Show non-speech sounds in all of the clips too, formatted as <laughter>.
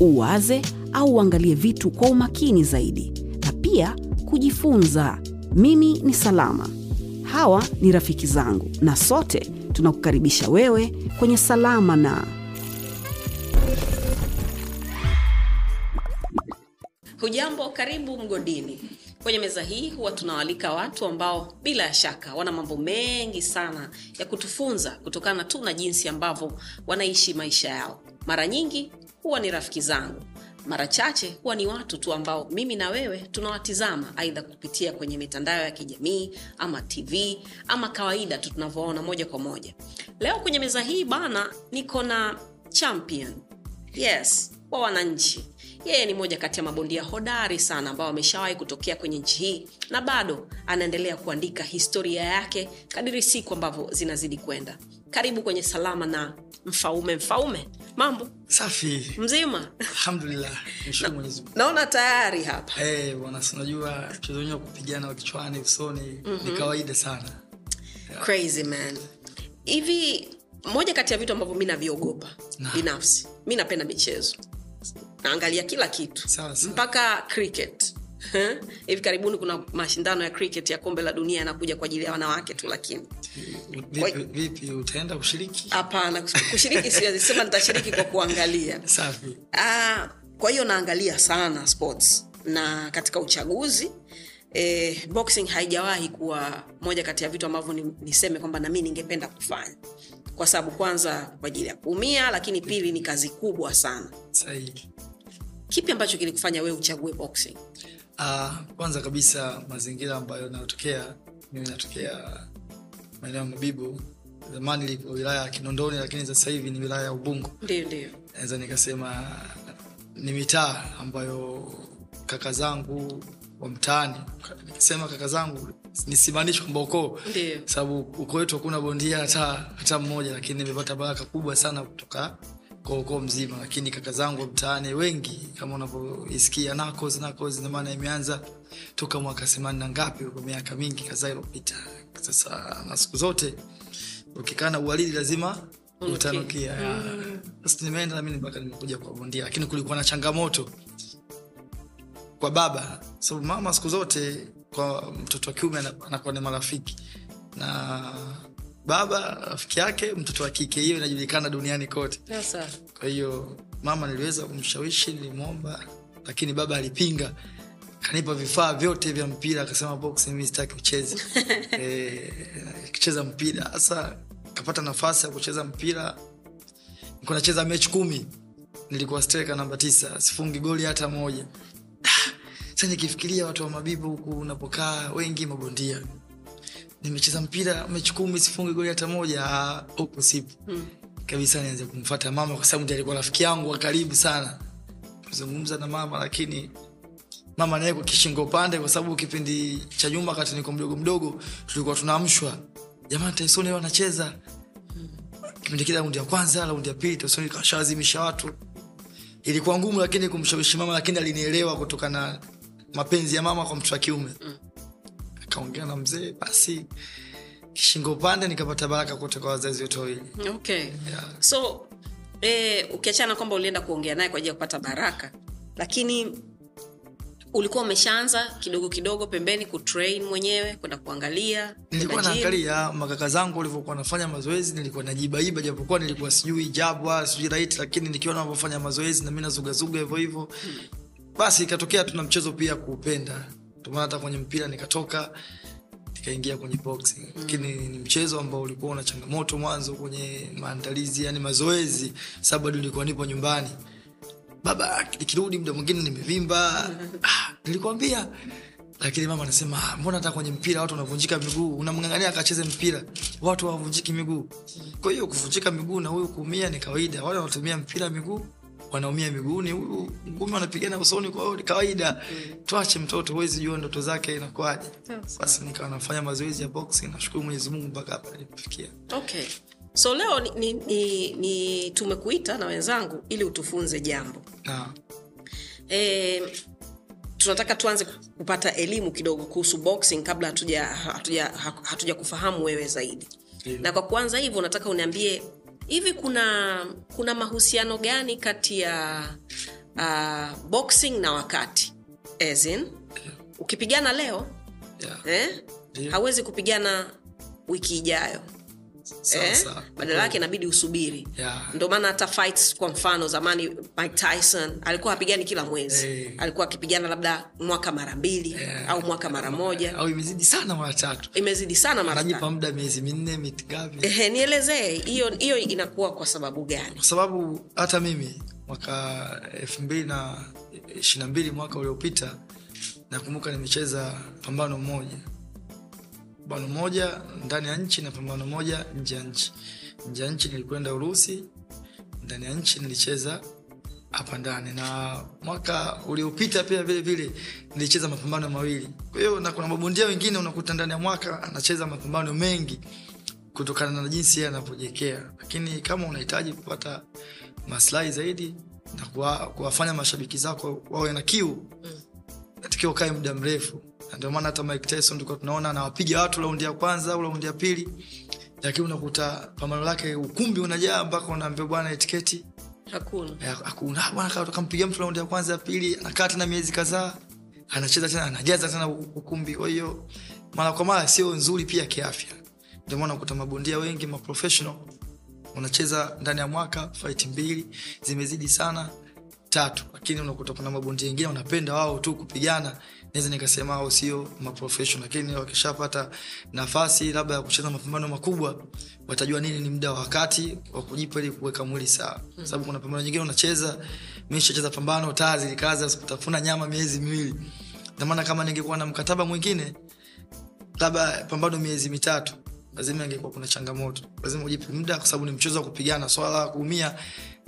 uwaze au uangalie vitu kwa umakini zaidi, na pia kujifunza. Mimi ni Salama, hawa ni rafiki zangu, na sote tunakukaribisha wewe kwenye Salama na Hujambo, karibu mgodini. Kwenye meza hii huwa tunawalika watu ambao bila ya shaka wana mambo mengi sana ya kutufunza kutokana tu na jinsi ambavyo wanaishi maisha yao. Mara nyingi huwa ni rafiki zangu, mara chache huwa ni watu tu ambao mimi na wewe tunawatizama aidha kupitia kwenye mitandao ya kijamii ama TV ama kawaida tu tunavyoona moja kwa moja. Leo kwenye meza hii bana, niko na champion. Yes wa wananchi. Yeye ni moja kati ya mabondia hodari sana ambao ameshawahi kutokea kwenye nchi hii na bado anaendelea kuandika historia yake kadiri siku ambavyo zinazidi kwenda karibu kwenye salama na mfaume mfaume. Mambo? Safi. Mzima. Alhamdulillah. <laughs> Mshukuru mwenyezi mungu. Naona tayari hapa. Hey, bwana si mchezo wenyewe wa kupigana kichwani usoni ni kawaida sana. Crazy man. Hivi moja kati ya vitu ambavyo mi naviogopa nah. binafsi mi napenda michezo. Naangalia kila kitu. Sawa, sawa. mpaka cricket. Eh? Hivi karibuni kuna mashindano ya cricket ya kombe la dunia yanakuja kwa ajili ya wanawake tu lakini vipi, vipi utaenda kushiriki? Hapana kushiriki siwezi sema nitashiriki kwa kuangalia. <laughs> Safi. Ah, kwa hiyo naangalia sana sports. Na katika uchaguzi eh, boxing haijawahi kuwa moja kati ya vitu ambavyo ni, niseme kwamba nami ningependa kufanya. Kwa sababu kwanza kwa ajili ya kuumia lakini pili ni kazi kubwa sana. Sahihi. Kipi ambacho kilikufanya wewe uchague boxing Ah, kwanza kabisa mazingira ambayo nayotokea mimi natokea maeneo ya mabibu. Zamani ilikuwa wilaya ya kinondoni lakini sasa hivi ni wilaya ya ubungo. Ndio ndio. Naweza nikasema ni mitaa ambayo kaka zangu wa mtaani nikisema kaka zangu nisimaanishi kwamba ukoo sababu ukoo wetu hakuna bondia hata hata mmoja lakini nimepata baraka kubwa sana kutoka kwa ukoo mzima lakini kaka zangu mtaani wengi kama unavyoisikia nakos nakos namaana imeanza toka mwaka semani na ngapi? Kwa miaka mingi kadhaa iliyopita. Sasa na siku zote ukikaa na uwalili lazima utanukia. Sasa nimeenda nami mpaka nimekuja kwa bondia lakini kulikuwa na changamoto kwa baba. Sababu mama siku zote kwa mtoto wa kiume anakuwa ni marafiki. Na baba rafiki yake mtoto wa kike hiyo inajulikana duniani kote. Yes, kwa hiyo mama niliweza kumshawishi nilimwomba lakini baba alipinga kanipa vifaa vyote vya mpira akasema boxing mimi sitaki ucheze <laughs> eh, kucheza mpira. Hasa. kapata nafasi ya kucheza mpira. Niko nacheza mechi kumi. Nilikuwa striker namba tisa. Sifungi goli hata moja. <sighs> Sasa nikifikiria watu wa mabibu huku unapokaa wengi mabondia nimecheza mpira mechi kumi sifungi goli hata moja ah, huku sipo. Kabisa nianze kumfata mama kwa sababu alikuwa rafiki yangu wa karibu sana. Kuzungumza na mama lakini mama naye kwa kishingo upande kwa sababu kipindi cha nyuma kati niko mdogo mdogo tulikuwa tunaamshwa jamani Tyson leo anacheza. Kipindi kile raundi ya kwanza raundi ya pili Tyson kashawazimisha watu. Ilikuwa ngumu lakini kumshawishi mama lakini alinielewa kutokana mapenzi ya mama kwa mtoto wa kiume akaongea na mzee basi kishingo upande nikapata baraka kutoka kwa wazazi wote wawili. Okay. Yeah. so eh, ukiachana kwamba ulienda kuongea naye kwa ajili ya kupata baraka lakini ulikuwa umeshaanza kidogo kidogo pembeni kutrain mwenyewe kwenda kuangalia nilikuwa naangalia makaka zangu walivyokuwa nafanya mazoezi nilikuwa najibaiba japokuwa nilikuwa sijui jabwa sijui right lakini nikiwa navyofanya mazoezi na mi nazugazuga hivyo hivyo. Basi ikatokea tuna mchezo pia kuupenda ndomana hata kwenye mpira nikatoka nikaingia kwenye boxing. Lakini ni mchezo ambao ulikuwa una changamoto mwanzo kwenye maandalizi yani mazoezi sababu bado nilikuwa nipo nyumbani. Baba nikirudi muda mwingine nimevimba. <laughs> Ah, nilikwambia. Lakini mama anasema "Ah, mbona hata kwenye mpira watu wanavunjika miguu? Unamngangania akacheze mpira watu hawavunjiki miguu. Kwa hiyo kuvunjika miguu na huyu kuumia ni kawaida. Wale wanatumia mpira miguu wanaumia miguuni huyu ngumi wanapigana usoni kwa hiyo ni kawaida tuache mtoto huwezi jua ndoto zake inakuwaje. Basi nikawa nafanya mazoezi ya boxing nashukuru mwenyezi mungu mpaka hapa nilipofikia. Okay. So leo ni, ni, ni, ni tumekuita na wenzangu ili utufunze jambo. Na. E, tunataka tuanze kupata elimu kidogo kuhusu boxing kabla hatuja hatuja hatuja kufahamu wewe zaidi. Yeah. na kwa kuanza hivyo nataka uniambie hivi kuna kuna mahusiano gani kati ya uh, boxing na wakati As in, ukipigana leo yeah. eh, yeah. hawezi kupigana wiki ijayo eh, badala yake inabidi usubiri. Yeah. ndio maana hata fights kwa mfano zamani mike tyson alikuwa apigani kila mwezi. Hey. alikuwa akipigana labda mwaka mara mbili Yeah. au mwaka mara moja. Au imezidi sana mara tatu. Imezidi sana mara muda miezi minne mitgapi nielezee hiyo hiyo inakuwa kwa sababu gani? Kwa sababu hata mimi mwaka elfu mbili na ishirina mbili mwaka uliopita nakumbuka nimecheza pambano moja pambano moja ndani ya nchi na pambano moja nje ya nchi. Nje ya nchi nilikwenda urusi ndani ya nchi nilicheza hapa ndani. Na mwaka uliopita pia vile vile nilicheza mapambano mawili. Kwa hiyo na kuna mabondia wengine unakuta ndani ya mwaka anacheza mapambano mengi kutokana na jinsi yeye anavyojekea. Lakini kama unahitaji kupata maslahi zaidi na kuwafanya mashabiki zako wawe na kiu natakiwa ukae muda mrefu ndio maana hata mike tyson tulikuwa tunaona anawapiga watu raundi ya kwanza au raundi ya pili. Lakini unakuta pambano lake ukumbi unajaa mpaka unaambia bwana etiketi. Hakuna. Hakuna. Ah, bwana kama kampiga mtu raundi ya kwanza ya pili anakaa tena miezi kadhaa anacheza tena anajaza tena ukumbi. Kwa hiyo mara kwa mara sio nzuri pia kiafya. Ndio maana unakuta mabondia wengi maprofessional unacheza ndani ya mwaka fight mbili zimezidi sana tatu. Lakini unakuta kuna mabondia wengine wanapenda wao tu kupigana naweza nikasema au sio maprofessional lakini wakishapata nafasi labda ya kucheza mapambano makubwa watajua nini ni muda wa wakati wa kujipa ili kuweka mwili sawa mm. sababu kuna pambano nyingine unacheza mishacheza pambano taa zilikaza sikutafuna nyama miezi miwili namaana kama ningekuwa na mkataba mwingine labda pambano miezi mitatu lazima ingekuwa kuna changamoto lazima ujipe muda kwa sababu ni mchezo wa kupigana swala la kuumia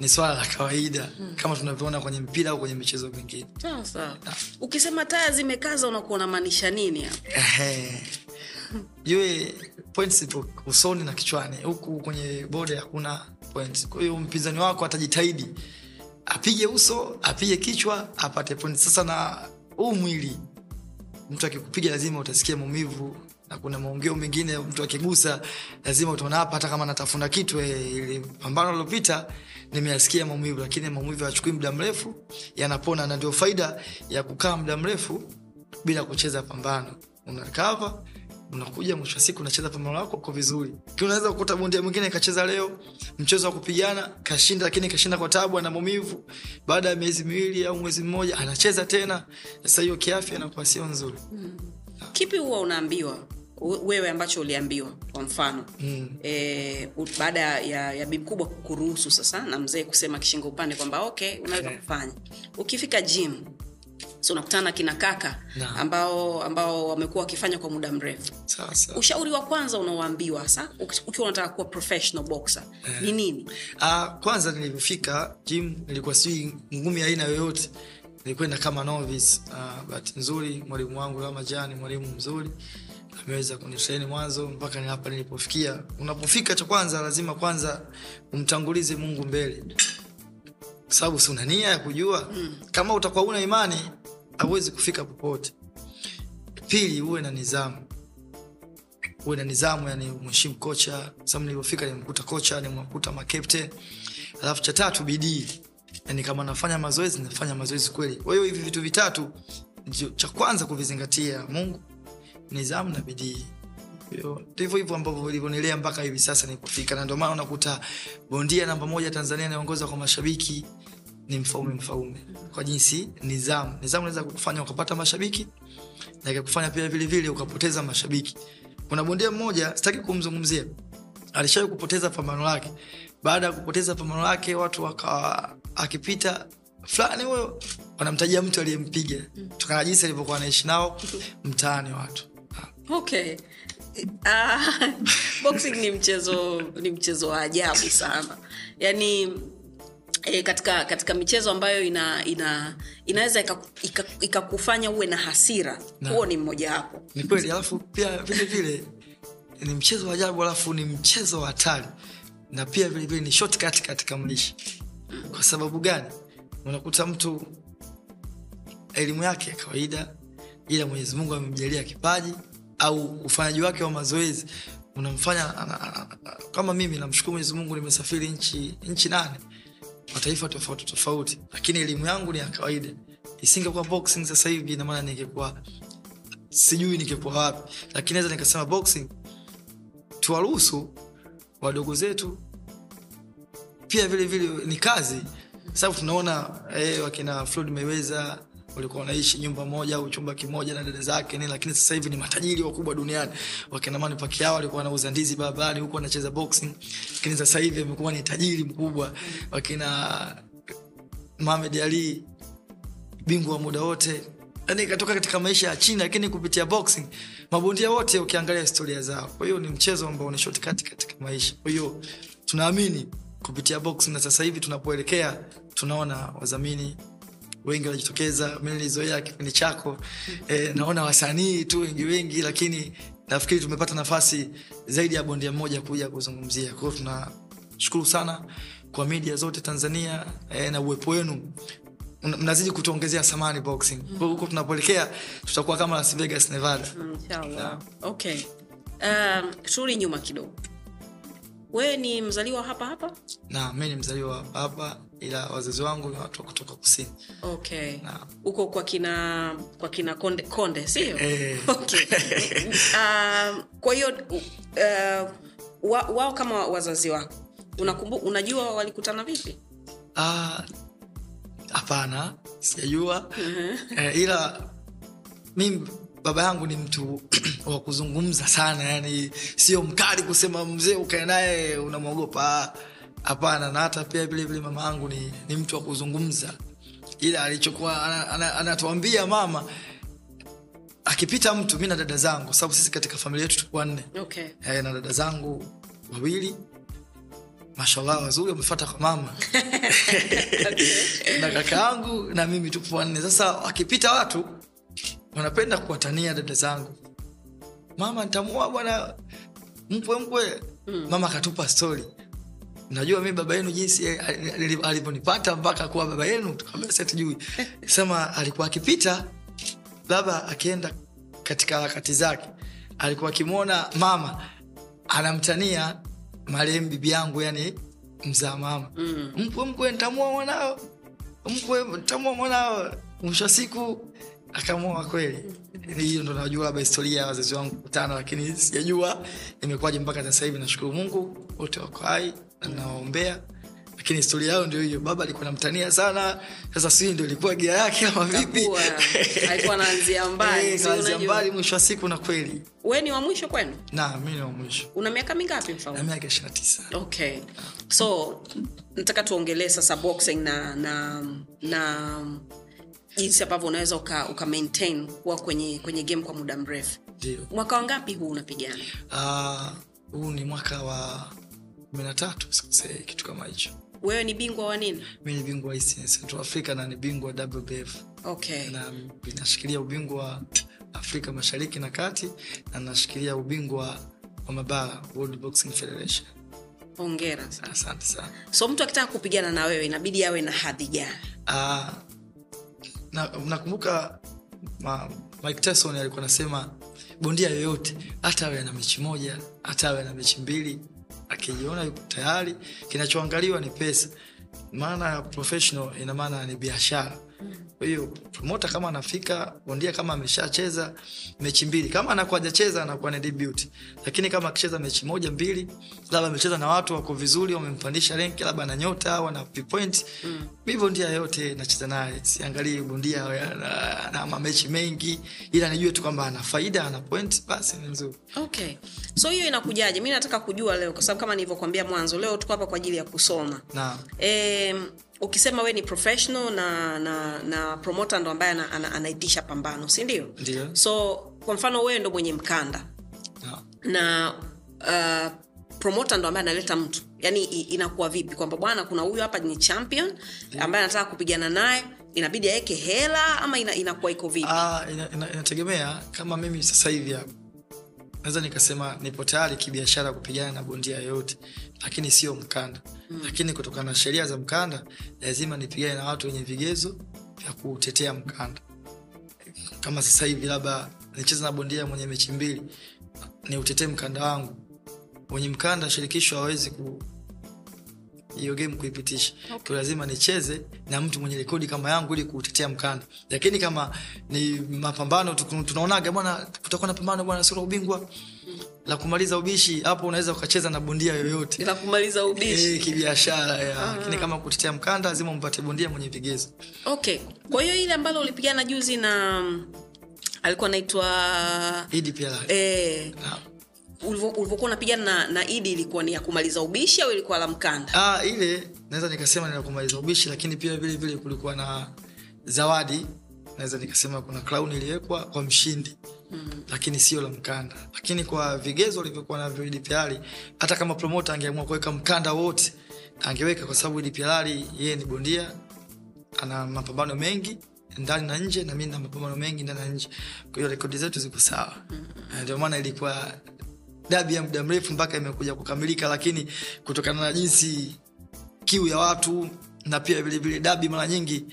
ni swala la kawaida hmm. kama tunavyoona kwenye mpira au kwenye michezo mingine. Sawa. Sawa ukisema taya zimekaza unakuwa unamaanisha nini hapo Ehe. <laughs> jue points ipo usoni na kichwani. Huku kwenye bode hakuna points. Kwa hiyo mpinzani wako atajitahidi apige uso apige kichwa apate points. Sasa na huu mwili mtu akikupiga lazima utasikia maumivu na kuna maongeo mengine mtu akigusa lazima utaona hapa hata kama natafuna kitu eh, ili pambano lilopita nimeyasikia maumivu lakini maumivu hayachukui muda mrefu yanapona na ndio faida ya kukaa muda mrefu bila kucheza pambano. Unakava unakuja mwisho wa siku unacheza pambano lako kwa vizuri. Unaweza kukuta bondia mwingine kacheza leo mchezo wa kupigana kashinda lakini kashinda kwa tabu na maumivu. Baada ya miezi miwili au mwezi mmoja anacheza tena. Sasa hiyo kiafya inakuwa sio nzuri. Kipi huwa unaambiwa wewe ambacho uliambiwa kwa mfano. Mm. e, baada ya, ya bibi kubwa kuruhusu sasa na mzee kusema kishingo upande kwamba okay unaweza Okay. kufanya. Ukifika gym so unakutana kina kaka ambao ambao wamekuwa wakifanya kwa muda mrefu. Sawa ushauri wa kwanza unaoambiwa sa ukiwa unataka kuwa professional boxer ni nini? Uh, kwanza nilivyofika gym nilikuwa si ngumi aina yoyote. Nilikwenda kama novice. Uh, but nzuri mwalimu wangu kama jani mwalimu mzuri ameweza kunitrain mwanzo mpaka ni hapa nilipofikia. Unapofika cha kwanza lazima kwanza umtangulize mungu mbele. Kwa sababu si una nia ya kujua? Mm. kama utakuwa una imani hauwezi kufika popote. Pili uwe na nidhamu. Uwe na nidhamu yani mheshimu kocha. Sababu nilipofika nimekuta kocha nimekuta makapten alafu cha tatu bidii. Yani kama nafanya mazoezi nafanya mazoezi kweli. Kwa hiyo hivi vitu vitatu cha kwanza kuvizingatia mungu nidhamu na bidii. Kwa ndivyo hivyo ambavyo vilivyonilea mpaka hivi sasa nilipofika. Na ndio maana unakuta bondia namba moja tanzania anaongoza kwa mashabiki ni mfaume mfaume. Kwa jinsi nidhamu. Nidhamu inaweza kukufanya ukapata mashabiki na ikakufanya pia vile vile ukapoteza mashabiki. Kuna bondia mmoja sitaki kumzungumzia. Alishawahi kupoteza pambano lake. Baada ya kupoteza pambano lake watu wakawa akipita fulani huyo wanamtajia mtu aliyempiga. Kutokana na jinsi alivyokuwa anaishi nao mtaani watu okay. Uh, <laughs> boxing ni mchezo ni mchezo wa ajabu sana. Yani e, katika katika michezo ambayo ina, ina inaweza ikakufanya ika, ika uwe na hasira huo ni mmojawapo ni kweli alafu pia vile vile ni mchezo wa ajabu alafu ni mchezo wa hatari. Na pia vile vile ni shortcut katika maisha. Kwa sababu gani? Unakuta mtu elimu yake ya kawaida ila mwenyezi mungu amemjalia kipaji au ufanyaji wake wa mazoezi. Unamfanya kama mimi namshukuru mwenyezi mungu nimesafiri nchi nchi nane mataifa tofauti tofauti lakini elimu yangu ni ya kawaida. Isingekuwa boxing sasa hivi inamaana ningekuwa sijui ningekuwa wapi. Lakini naweza nikasema boxing tuwaruhusu wadogo zetu pia vile vile ni kazi. Sababu tunaona eh, wakina Floyd Mayweather walikuwa wanaishi nyumba moja au chumba kimoja na dada zake ni lakini sasa hivi ni matajiri wakubwa duniani. Wakina Manny Pacquiao walikuwa wanauza ndizi barabarani huko wanacheza boxing. Lakini sasa hivi amekuwa ni tajiri mkubwa. Wakina Muhammad Ali bingwa wa muda wote. Yani katoka katika maisha ya chini lakini kupitia boxing mabondia wote ukiangalia historia zao. Kwa hiyo ni mchezo ambao ni shortcut katika maisha. Kwa hiyo tunaamini kupitia boxing na sasa hivi tunapoelekea tunaona wadhamini wengi wanajitokeza mi nilizoea kipindi chako. E, naona wasanii tu wengi wengi lakini nafikiri tumepata nafasi zaidi ya bondia mmoja kuja kuzungumzia. Kwa hiyo tunashukuru sana kwa media zote tanzania e, na uwepo wenu. Mnazidi kutuongezea samani boxing. Kwa hiyo huko tunapoelekea tutakuwa kama las vegas nevada. Inshallah. okay. Um, turudi nyuma kidogo. Wewe ni mzaliwa hapa hapa? Na mimi ni mzaliwa hapa hapa ila wazazi wangu ni watu wa kutoka kusini. Okay. Kwa kina kwa kina konde konde sio? Eh. <laughs> okay. um, kwa hiyo uh, wa, wao kama wazazi wako unakumbu, unajua walikutana vipi? Hapana uh, sijajua eh, ila mi baba yangu ni mtu <clears throat> wa kuzungumza sana yani sio mkali kusema mzee ukae naye unamwogopa hapana na hata pia vile vile mama yangu ni, ni mtu wa kuzungumza. Ila alichokuwa ana- ana- mama akipita mtu mi na dada zangu sababu sisi katika familia yetu tukuwa nne. Okay. Eh, na dada zangu wawili mashallah wazuri wamefata kwa mama. <laughs> <laughs> Na kaka yangu na mimi tupo wanne. Sasa akipita watu wanapenda kuwatania dada zangu. Mama ntamua bwana mkwe mkwe. mm. mama akatupa stori najua mi baba yenu jinsi alivyonipata mpaka kuwa baba yenu. Sasa tujui. Sema alikuwa akipita labda akienda katika harakati zake alikuwa akimwona mama anamtania marehemu bibi yangu yani mzaa mama. Mm. mkwe mkwe ntamua mwanao. Mkwe ntamua mwanao. Mwisho siku akamua kweli. Hiyo ndo najua labda historia ya wazazi wangu kutana lakini sijajua imekuwaje mpaka sasa hivi. Nashukuru mungu wote wako hai nawaombea lakini historia yao ndio hiyo. Baba alikuwa namtania sana. Sasa sii ndo ilikuwa gia yake ama vipi? <laughs> Mbali, Eh, mbali mwisho wa siku na kweli. We ni wa mwisho kwenu? Na mi ni wa mwisho. Una miaka mingapi na mfano miaka ishirina tisa. Okay. So nataka tuongelee sasa boxing na na na jinsi ambavyo unaweza uka, uka maintain kuwa kwenye kwenye game kwa muda mrefu. Mwaka wangapi huu unapigana? Uh, huu ni mwaka wa kumi na tatu kitu kama hicho. Wewe ni bingwa wa nini? Mi ni bingwa Central Africa na ni bingwa WBF okay. Na nashikilia ubingwa wa afrika mashariki na kati na nashikilia ubingwa wa mabara World Boxing Federation. Hongera asante sana. So mtu akitaka kupigana na wewe inabidi awe na hadhi gani? Ah, na- nakumbuka ma, Mike Tyson alikuwa anasema bondia yoyote hata awe na mechi moja hata awe na mechi mbili akijiona yuko tayari kinachoangaliwa ni pesa. Maana professional ina maana ni biashara kwa hiyo promota kama anafika bondia kama ameshacheza mechi mbili. Kama anakuwa hajacheza anakuwa ni debut. Lakini kama akicheza mechi moja mbili labda amecheza na watu wako vizuri wamempandisha renki labda ana nyota au ana vipoint mm. mi bondia yote nacheza naye siangalii bondia ana- mamechi mengi ila nijue tu kwamba ana faida ana point basi ni nzuri. Okay. So hiyo inakujaje? Mi nataka kujua leo kwa sababu kama nilivyokuambia mwanzo leo tuko hapa kwa ajili ya kusoma. Naam, e, ukisema we ni professional na na na promoter ndo ambaye ana, ana, anaitisha pambano si ndio? So kwa mfano wewe ndo mwenye mkanda. Na na uh, promota ndo ambaye analeta mtu. Yani inakuwa vipi? Kwamba bwana kuna huyu hapa ni champion ambaye anataka kupigana naye inabidi aweke hela ama ina, inakuwa iko vipi? Ah, ina- ina- kama mimi sasa hivi hapa naweza nikasema nipo tayari kibiashara kupigana na bondia yoyote lakini sio mkanda. Mm. lakini kutokana na sheria za mkanda lazima nipigane na watu wenye vigezo vya kutetea mkanda. Kama sasa hivi labda nicheza na bondia mwenye mechi mbili ni utetee mkanda wangu. Mwenye mkanda shirikisho hawezi ku hiyo game kuipitisha. Okay. lazima nicheze na mtu mwenye rekodi kama yangu ili kutetea mkanda. Lakini kama ni mapambano tunaonaga bwana kutakuwa na pambano bwana sio ubingwa. La kumaliza ubishi hapo unaweza ukacheza na bondia yoyote. La kumaliza ubishi. E, kibiashara lakini kama kutetea mkanda lazima umpate bondia mwenye vigezo. Okay. Kwa hiyo ile ambalo ulipigana juzi na alikuwa anaitwa idi pia eh, na- ulivyokuwa unapigana na, na idi ilikuwa ni ya kumaliza ubishi au ilikuwa la mkanda? Ah, ile naweza nikasema ni la kumaliza ubishi lakini pia vile vile kulikuwa na zawadi naweza nikasema kuna crown iliwekwa kwa mshindi mm. lakini sio la mkanda. Lakini kwa vigezo alivyokuwa navyo idpr hata kama promota angeamua kuweka mkanda wote angeweka kwa sababu idpr yeye ni bondia ana mapambano mengi ndani na nje na mi na mapambano mengi ndani na nje. Kwa hiyo rekodi zetu ziko sawa. Na ndio maana ilikuwa dabi ya muda mrefu mpaka imekuja kukamilika lakini kutokana na jinsi kiu ya watu na pia vilevile dabi mara nyingi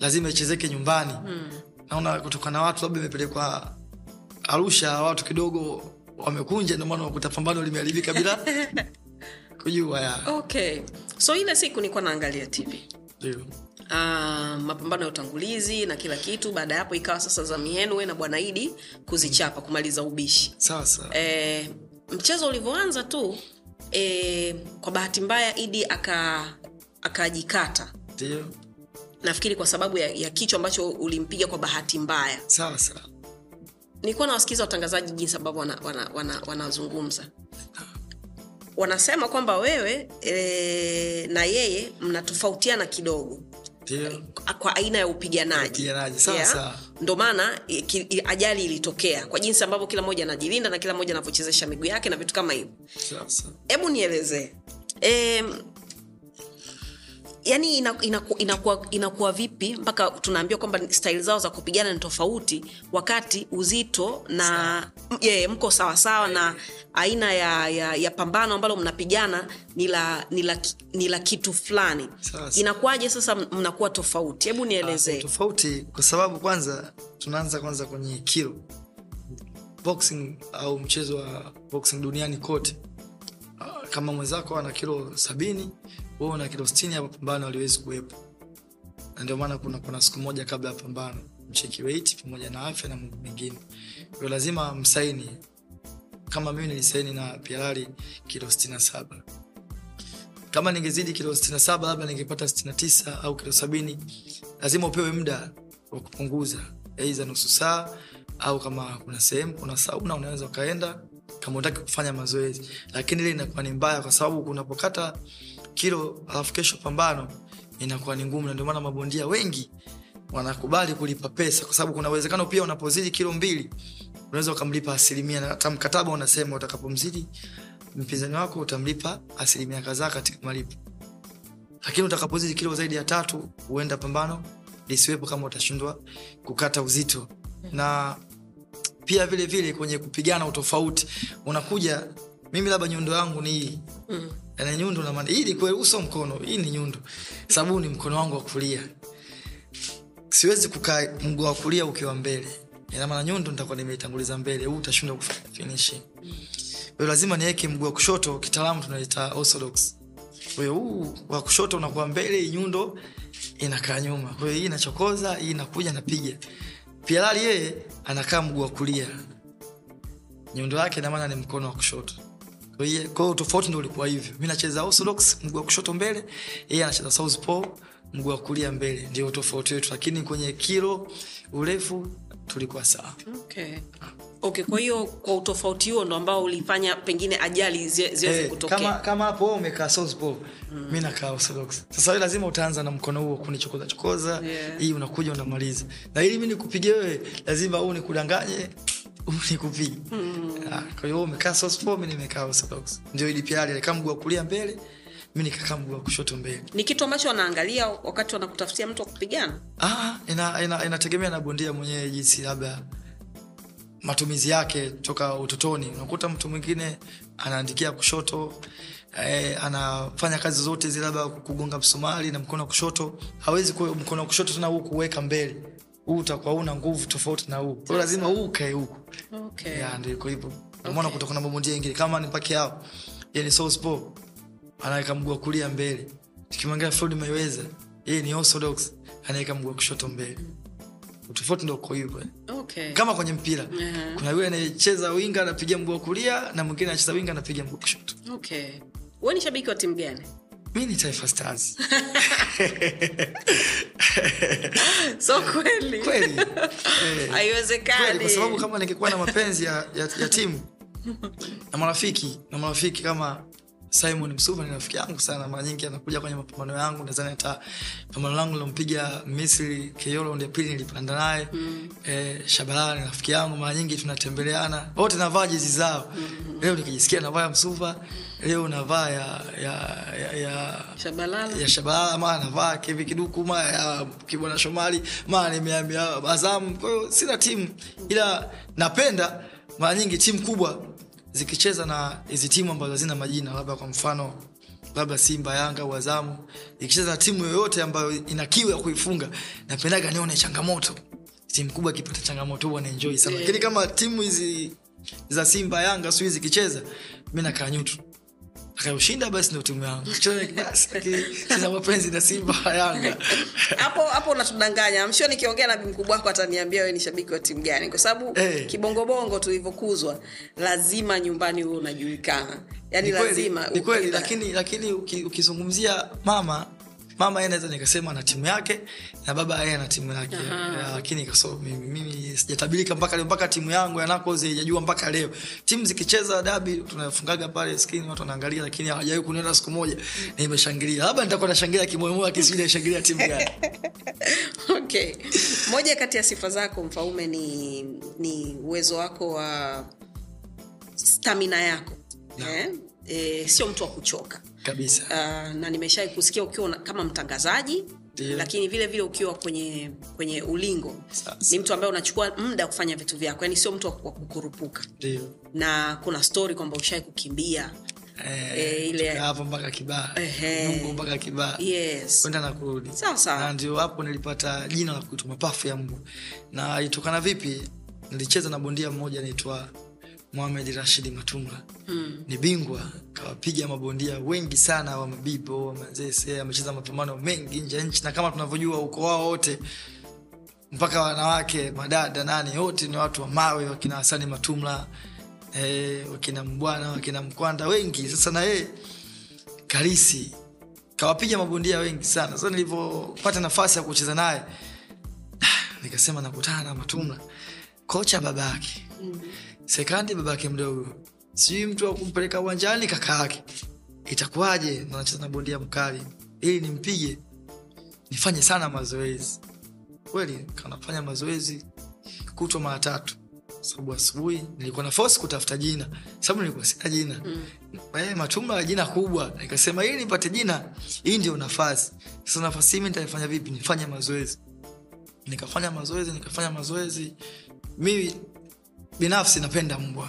lazima ichezeke nyumbani. Mm. naona kutokana na watu labda imepelekwa arusha watu kidogo wamekunja ndio maana wakuta pambano limeharibika bila <laughs> kujua ya. Okay. So ile siku nilikuwa naangalia tv ndio. Uh, mapambano ya utangulizi na kila kitu baada ya hapo ikawa sasa za we na bwana idi kuzichapa kumaliza ubishi. Sasa. sawa. E, mchezo ulivyoanza tu e, kwa bahati mbaya idi aka akajikata. Ndio. Nafikiri kwa sababu ya, ya kichwa ambacho ulimpiga kwa bahati mbaya. Sawa sawa. Nilikuwa nawasikiza watangazaji jinsi ambavyo wanazungumza wana, wana, wana wanasema kwamba wewe e, na yeye mnatofautiana kidogo kwa aina ya upiganaji. Ndo maana i- ajali ilitokea kwa jinsi ambavyo kila mmoja anajilinda na kila mmoja anavyochezesha miguu yake na vitu kama hivyo. Hebu nielezee Em, yani inakuwa ina, ina, ina, ina vipi mpaka tunaambiwa kwamba style zao za kupigana ni tofauti wakati uzito na yeah, mko sawasawa na aina ya, ya, ya pambano ambalo mnapigana ni la ni la ni la kitu fulani. Inakuwaje sasa mnakuwa tofauti? Hebu Ah, nielezee tofauti kwa sababu kwanza tunaanza kwanza kwenye kilo boxing au mchezo wa boxing duniani kote. Ah, kama mwenzako ana kilo sabini wewe una kilo sitini ya mapambano aliwezi kuwepo. Na ndio maana kuna kuna siku moja kabla ya pambano mcheki weight pamoja na afya na mambo mengine. Kwa lazima msaini kama mimi nilisaini na pialari kilo sitini na saba. Kama ningezidi kilo 67 labda ningepata 69 au kilo 70 lazima upewe muda wa kupunguza aidha nusu saa au kama kuna sehemu kuna sauna unaweza ukaenda kama utaki kufanya mazoezi. Lakini ile inakuwa ni mbaya kwa sababu unapokata kilo alafu kesho pambano inakuwa ni ngumu. Na ndio maana mabondia wengi wanakubali kulipa pesa kwa sababu kuna uwezekano pia unapozidi kilo mbili unaweza ukamlipa asilimia na hata mkataba unasema utakapomzidi mpinzani wako utamlipa asilimia kadhaa katika malipo. Lakini utakapozidi kilo zaidi ya tatu huenda pambano lisiwepo kama utashindwa kukata uzito. Na pia vile vile kwenye kupigana utofauti unakuja mimi labda nyundo yangu ni hii. Mm. na nyundo na hii ni kweli uso mkono. Hii ni nyundo. Sababu ni mkono wangu wa kulia. Siwezi kukaa mguu wa kulia ukiwa mbele. Ina maana nyundo nitakuwa nimeitanguliza mbele. Huu utashindwa kufinishi kwa lazima niweke mguu wa kushoto kitaalamu tunaita orthodox. Kwa hiyo huu wa kushoto unakuwa mbele nyundo inakaa nyuma. Kwa hiyo hii inachokoza hii inakuja napiga pialali yeye anakaa mguu wa kulia. Nyundo yake inamaana ni mkono wa kushoto kwa hiyo tofauti ndo ulikuwa hivyo. Mi nacheza orthodox mguu wa kushoto mbele yeye anacheza southpaw mguu wa kulia mbele. Ndio tofauti wetu lakini kwenye kilo urefu tulikuwa sawa. Okay. okay kwa hiyo kwa utofauti huo ndo ambao ulifanya pengine ajali zi- ziweze hey, kutokea. kama kama hapo wewe umekaa southpaw mi nakaa orthodox. Sasa wewe lazima utaanza na mkono huo kunichokoza chokoza. Yeah. unakuja unamaliza. Na ili mi nikupigie wewe lazima huu nikudanganye nikupiga Ah, kwa hiyo umekaa Sospo, mi nimekaa Orthodox. ndio idpr alikaa mguu wa kulia mbele mi nikakaa mguu wa kushoto mbele. Ni kitu ambacho wanaangalia wakati wanakutafutia mtu wa kupigana? Ah, ina, ina, inategemea na bondia mwenyewe jinsi labda matumizi yake toka utotoni. Unakuta mtu mwingine anaandikia kushoto eh, anafanya kazi zote zile labda kugonga msumari na mkono wa kushoto. Hawezi mkono wa kushoto tena huu kuweka mbele huu utakuwa una nguvu tofauti na huu. Kwao, lazima huu ukae huku. Okay. ya ndio iko hivyo. Umeona okay. kutoka na mabondia wengine kama ni pake yao. Yeye ni Southpaw anaweka mguu kulia mbele. Tukimwangalia Floyd Mayweather yeye ni orthodox. Anaweka mguu kushoto mbele. Tofauti ndo uko hivyo Okay. kama kwenye mpira. Mhm. kuna yule anayecheza winga anapiga mguu kulia na mwingine anacheza winga anapiga mguu kushoto. Okay. we ni shabiki wa timu gani mi ni Taifa Stars. <laughs> So kweli. Kweli. <laughs> Haiwezekani. Kwa sababu kama ningekuwa na mapenzi ya, ya, ya timu na marafiki na marafiki kama simon msuva ni rafiki yangu sana. Mara nyingi anakuja kwenye mapambano yangu nadhani hata pambano langu lilompiga misri KO raundi ya pili nilipanda naye. Mm. eh, shabalala ni rafiki yangu. Mara nyingi tunatembeleana. Wote navaa jezi zao. Mm. leo nikijisikia navaa msuva leo navaa ya, ya, ya, ya shabalala. ya shabalala mara navaa kevi kiduku mara ya kibwana shomali mara nimeambia azamu. Kwa hiyo sina timu ila napenda mara nyingi timu kubwa zikicheza na hizi timu ambazo hazina majina labda kwa mfano labda simba yanga au azamu. Ikicheza na timu yoyote ambayo ina kiu ya kuifunga napendaga nione changamoto. Timu kubwa ikipata changamoto huwa naenjoi sana. Yeah. kama timu hizi za simba yanga sijui zikicheza mi nakaa nyutu akayoshinda basi timu yangu. <laughs> Sina mapenzi na simba yanga. <laughs> Hapo hapo unatudanganya. Mshio nikiongea na mkubwa wako ataniambia wewe ni shabiki wa timu gani? Kwa sababu hey. kibongobongo tulivyokuzwa lazima nyumbani huwe unajulikana. Yani lazima ni kweli lakini lakini uki- ukizungumzia mama mama yeye naweza nikasema na timu yake na baba yeye na timu yake. Lakini kaso mimi, mimi sijatabirika mpaka leo mpaka timu yangu yanakoze ijajua mpaka leo. Timu zikicheza dabi tunafungaga pale skrini watu wanaangalia lakini hawajawahi kuniona siku moja. Nimeshangilia. Labda nitakuwa nashangilia kimoyomoyo akisija shangilia timu gani. <laughs> <laughs> Okay. Moja kati ya sifa zako mfaume ni ni uwezo wako wa stamina yako. Eh? E, sio mtu wa kuchoka kabisa. Uh, na nimeshai kusikia ukiwa kama mtangazaji Ndio. lakini vile vile ukiwa kwenye kwenye ulingo. Sasa. ni mtu ambaye unachukua muda kufanya vitu vyako yani sio mtu wa kukurupuka. Na kuna stori kwamba ushai kukimbia. Eh, Eh, hapo mpaka kibaa mpaka kwenda na kurudi. Na ndio hapo nilipata jina la kuitwa mapafu ya mbu. Na itokana vipi? Nilicheza na bondia mmoja anaitwa Mohamed Rashidi Matumla mm. ni bingwa kawapiga mabondia wengi sana wa mabibo wa amecheza mapambano mengi nje ya nchi. Na kama tunavyojua uko wao wote mpaka wanawake madada nani wote ni watu wa mawe wakina hasani matumla eh, wakina mbwana wakina mkwanda wengi. Sasa na yeye karisi kawapiga mabondia wengi sana. Sasa nilivyopata nafasi ya kucheza naye nikasema nakutana na matumla kocha babake sekandi babake mdogo sijui mtu wa kumpeleka uwanjani kaka yake. Itakuwaje na nacheza na bondia mkali? Ili nimpige. Nifanye sana mazoezi. Kweli kanafanya mazoezi kutwa mara tatu. Sababu asubuhi nilikuwa na force kutafuta jina. Sababu nilikuwa sina jina. Mm. eh, matumba ya jina kubwa. Nikasema ili nipate jina hii ndio nafasi. Sasa nafasi hii nitaifanya vipi? Nifanye mazoezi. Nikafanya mazoezi nikafanya mazoezi. Mimi binafsi napenda mbwa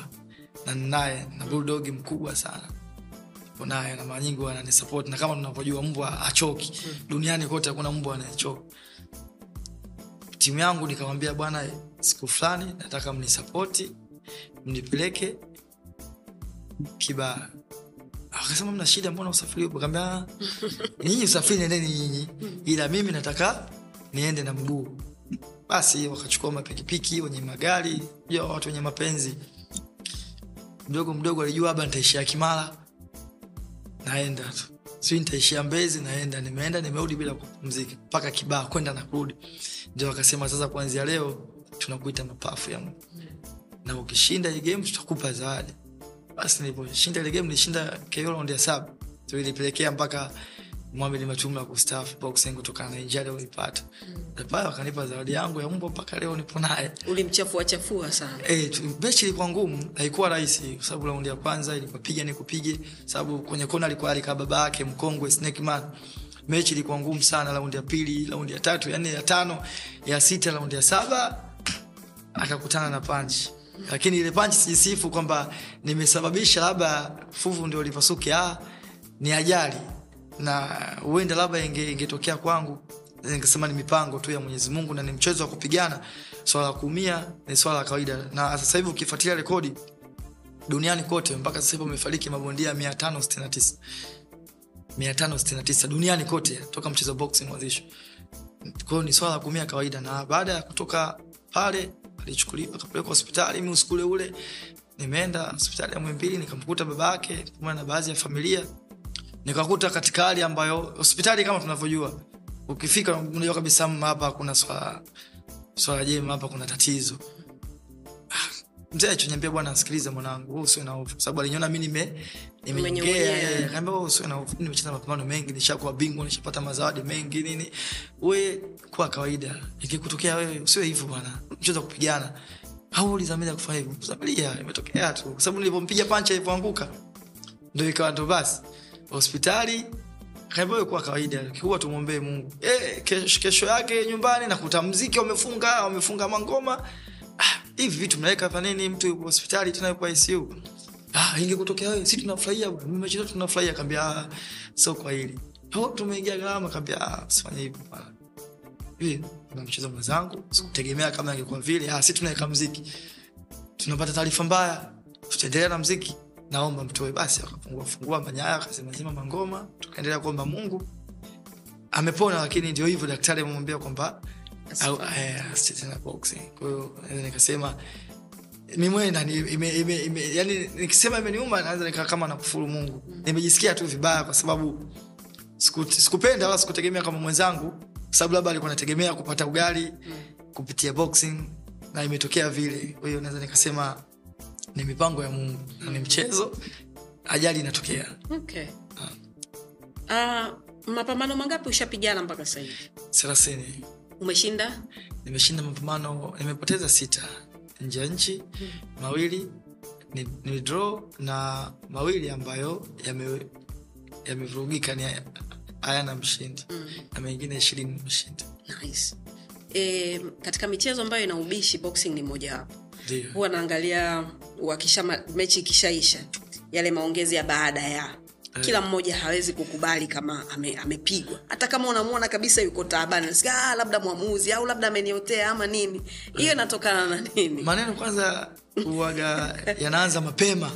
na ninaye na bulldog mkubwa sana. Naye na mara nyingi wananisupport na kama tunavyojua mbwa achoki duniani kote hakuna mbwa anayechoka. Timu yangu nikamwambia bwana siku fulani nataka mnisapoti mnipeleke kibaa. Akasema mna shida mbona usafiri upo? Kaambia <laughs> nyinyi usafiri nendeni nyinyi. Ila mimi nataka niende na mguu basi wakachukua mapikipiki wenye magari watu wenye mapenzi. Mdogo mdogo alijua labda nitaishia kimara naenda tu. Si nitaishia mbezi naenda. Nimeenda nimerudi bila kupumzika mpaka kibaa kwenda na kurudi. Ndio akasema sasa kuanzia leo tunakuita mapafu ya na ukishinda hii game tutakupa zawadi. Basi niliposhinda ile game nilishinda KO ya saba tulilipelekea mpaka mwami nimetumwa kustaafu boxing kutokana na injury ulipata Na pale wakanipa zawadi yangu ya mbwa mpaka leo nipo naye. Ulimchafua chafua sana. Eh, mechi ilikuwa ngumu haikuwa rahisi kwa sababu raundi ya kwanza ilikuwa nikupige sababu kwenye kona alikuwa alikaa baba yake mkongwe snake man. Mechi ilikuwa ngumu sana raundi ya pili raundi ya tatu ya nne ya tano ya sita raundi ya saba akakutana na punch. Lakini ile panchi sijisifu kwamba nimesababisha labda fuvu ndio lipasuke ah, ni ajali na huenda labda inge- ingetokea kwangu ningesema ni mipango tu ya mwenyezi mungu na ni mchezo wa kupigana swala la kuumia ni swala la kawaida. Na sasa hivi ukifuatilia rekodi duniani kote mpaka sasa hivi umefariki mabondia 569 569 duniani kote toka mchezo boxing mwanzisho. Kwa ni swala la kuumia kawaida na baada ya kutoka pale alichukuliwa akapelekwa hospitali mi usiku ule nimeenda hospitali ya mwimbili nikamkuta baba yake pamoja na baadhi ya familia nikakuta katika hali ambayo hospitali kama tunavyojua ukifika unajua kabisa "Mm, hapa kuna swala swala jema hapa kuna tatizo. Ah, mzee alichoniambia bwana sikiliza mwanangu usiwe na hofu. Sababu aliniona mi nime nimenyongea Umenyongea. akaambia wewe usiwe na hofu. Nimecheza mapambano mengi nishakuwa bingwa nishapata mazawadi mengi nini. We kuwa kawaida ikikutokea wewe usiwe hivyo bwana. Mchezo kupigana. Au ulizamilia kufanya hivyo. Kuzamilia imetokea tu. Kwa sababu pancha ilivyoanguka ndo ikawa ndo basi hospitali kaambiwa kuwa kawaida kikubwa tumwombee mungu. E, kesho, kesho yake nyumbani nakuta mziki wamefunga wamefunga mangoma. Ah, vitu mnaweka hapa mtu yuko hospitali tena yuko icu ah, ingekutokea wewe si tunafurahia bwana, tunafurahia. Kaambia ah, sio kwa hili oh, tumeingia gharama. Kaambia ah, sifanye hivyo bwana. Hivi na mchezo mwenzangu sikutegemea kama angekuwa vile. Ah, si tunaweka mziki. Tunapata taarifa mbaya tutaendelea na mziki naomba mtoe basi akafungua fungua manyaya akazimazima mangoma. Tukaendelea kuomba mungu. Amepona lakini ndio hivyo daktari amemwambia kwamba eh, asicheze tena boxing kwa hiyo nikasema ime- ime- yani nikisema imeniuma naweza nikaa kama nakufuru mungu. Nimejisikia tu vibaya kwa sababu sikupenda wala sikutegemea kama mwenzangu sababu labda alikuwa nategemea kupata ugali kupitia boxing na imetokea vile. Kwa hiyo naweza nikasema ni mipango ya mungu mm. ni mchezo. Ajali inatokea. Okay. uh, mapambano mangapi ushapigana mpaka sasa hivi? Thelathini. Umeshinda? Nimeshinda mapambano nimepoteza sita. Nje ya nchi mawili ni, ni draw na mawili ambayo yame- yamevurugika ni hayana mshindi. Na mengine ishirini mshindi nice. e, katika michezo ambayo ina ubishi boxing ni mojawapo. Huwa naangalia wakisha mechi ikishaisha yale maongezi ya baada ya. Kila mmoja hawezi kukubali kama ame, amepigwa. Hata kama unamwona kabisa yuko taabani ah, labda mwamuzi au labda ameniotea ama nini. Hiyo inatokana na nini? Maneno kwanza uwaga yanaanza mapema.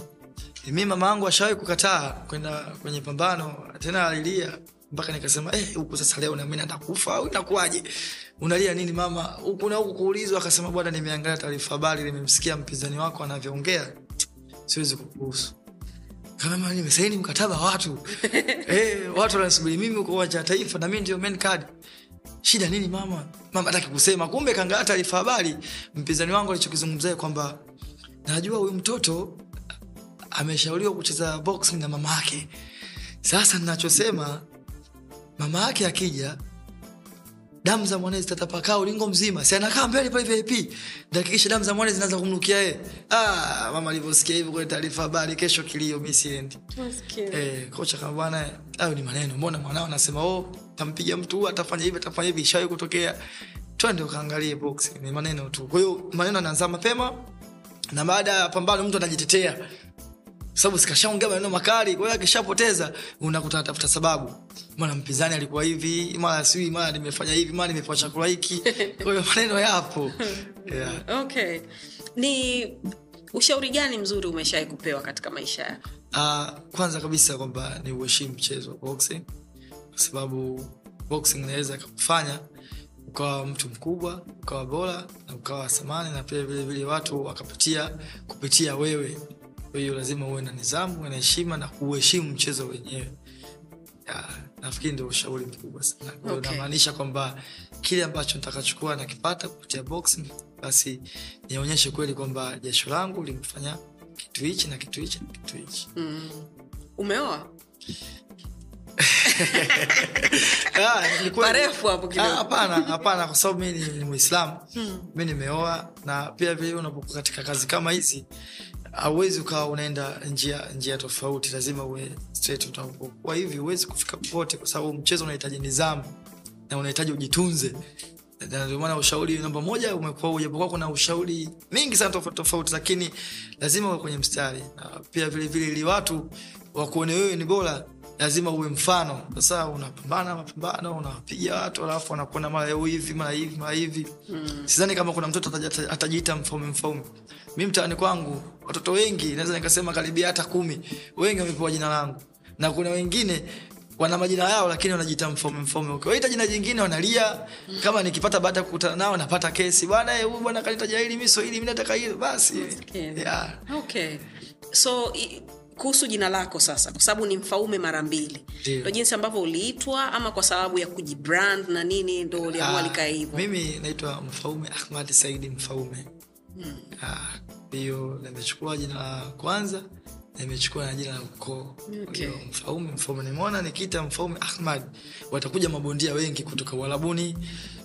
Mi mama yangu ashawai kukataa kwenda kwenye pambano tena alilia mpaka nikasema eh, huku sasa leo nami natakufa au inakuwaje? Unalia nini mama? Huku na huku kuulizwa akasema bwana nimeangalia taarifa habari nimemsikia mpinzani wako anavyoongea. Siwezi kukuhusu. Kama nimesaini mkataba watu. <laughs> Eh, watu wanasubiri mimi kwa uwanja wa taifa na mimi ndio main card. Shida nini mama? Mama hataki kusema. Kumbe kaangalia taarifa habari mpinzani wangu alichokizungumzia kwamba najua huyu mtoto ameshauriwa kucheza boxing na mama yake. Sasa ninachosema mama yake akija damu za mwanae zitatapakaa ulingo mzima. Si anakaa mbele pale vip ndahakikisha damu za mwanae zinaanza kumnukia yeye. Ah, mama alivyosikia hivyo kwenye taarifa habari kesho kilio mi siendi. Eh, kocha kama bwana hayo ni maneno. Mbona mwanao anasema oh tampiga mtu atafanya hivi atafanya hivi. Ishawai kutokea. Twende ukaangalie box ni maneno tu. Kwa hiyo maneno anaanza mapema na baada ya pambano mtu anajitetea sababu sikashaongea maneno makali kwa hiyo akishapoteza unakuta anatafuta sababu. Mara mpinzani alikuwa hivi mara sijui mara nimefanya hivi mara nimepewa chakula hiki. Kwa hiyo maneno yapo. <laughs> Yeah. okay. Ni ushauri gani mzuri umeshawai kupewa katika maisha yako? Uh, kwanza kabisa kwamba ni uheshimu mchezo wa boxing. Kwa sababu boxing inaweza ikakufanya ukawa mtu mkubwa ukawa bora na ukawa samani na pia vile vile watu wakapitia kupitia wewe kwa hiyo lazima uwe na nidhamu uwe na heshima na kuheshimu mchezo wenyewe. Nafikiri ndio ushauri mkubwa sana. Okay. namaanisha kwamba kile ambacho nitakachukua nakipata kupitia boxing basi nionyeshe kweli kwamba jasho langu limefanya kitu hichi na kitu hichi na kitu hichi. Mm. umeoa? <laughs> Ah. Ah, hapana hapana kwa sababu mi ni, ni muislamu. Mi nimeoa na pia vile unapokuwa katika kazi kama hizi hauwezi ukawa unaenda njia njia tofauti lazima uwe straight utapokuwa hivi huwezi kufika popote kwa sababu mchezo unahitaji nidhamu na unahitaji ujitunze. Ndio maana ushauri namba moja umekuwa ujapokuwa kuna ushauri mingi sana tofauti tofauti lakini lazima uwe kwenye mstari. Na pia vile vile ili watu wakuone wewe ni bora lazima uwe mfano. Sasa unapambana mapambano unawapiga watu alafu wanakuona mara hivi mara hivi mara hivi. Mm. sidhani kama kuna mtoto atajiita mfaume mfaume. Mi mtaani kwangu watoto wengi naweza nikasema karibia hata kumi wengi wamepewa jina langu. Na kuna wengine wana majina yao lakini wanajiita mfome mfome. ukiwaita jina jingine wanalia. Kama nikipata baada ya kukutana nao napata kesi. Bwana eh, huyu bwana kanitaja hili mi so hili mi nataka hili. Basi. Okay. yeah. okay. So kuhusu jina lako sasa kwa sababu ni mfaume mara mbili. Ndo jinsi ambavyo uliitwa ama kwa sababu ya kujibrand na nini ndo uliamua Ah, likae hivyo? mimi naitwa mfaume ahmad saidi mfaume. Hiyo hmm. nimechukua jina la kwanza nimechukua na jina la ukoo. Okay. Mfaume mfaume nimeona nikiita mfaume ahmad watakuja mabondia wengi kutoka uarabuni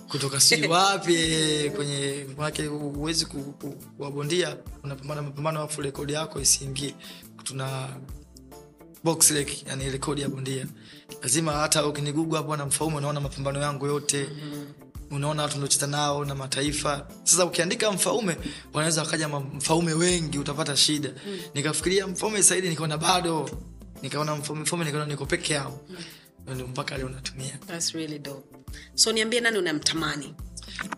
kutoka sijui <laughs> wapi kwenye manake huwezi ku- ku- kuwabondia. Unapambana mapambano afu rekodi yako isiingie tuna box rec, yani rekodi ya bondia lazima hata ukinigugu hapo na mfaume unaona mapambano yangu yote. Unaona watu ndocheza nao na mataifa. Sasa ukiandika mfaume wanaweza wakaja mfaume wengi utapata shida. Nikafikiria mfaume saidi nikaona bado nikaona mfaume mfaume nikaona niko peke yao ndio mpaka leo natumia. That's really dope. so niambie nani unamtamani?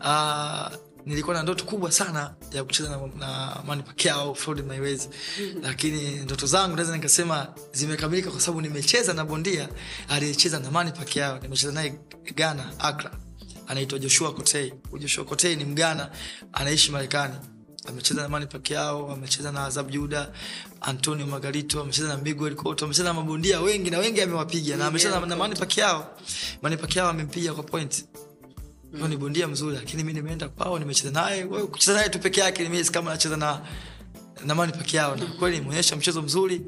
Ah, nilikuwa na ndoto kubwa sana ya kucheza na, na Manny Pacquiao Floyd Mayweather. Lakini ndoto zangu naweza nikasema zimekamilika kwa sababu nimecheza na bondia aliyecheza na Manny Pacquiao. Nimecheza naye Ghana Accra. Anaitwa Joshua Kotei. Joshua Kotei ni Mgana anaishi Marekani. Amecheza na Manny Pacquiao amecheza na Azab Juda Antonio Margarito amecheza na Miguel Cotto amecheza na mabondia wengi na wengi amewapiga. Na amecheza na, na Manny Pacquiao. Manny Pacquiao amempiga kwa point huyo ni bondia mzuri lakini mi nimeenda kwao nimecheza naye. Kucheza naye tu peke yake nimesi kama nacheza na namani peke yao. Na kweli nimeonyesha mchezo mzuri.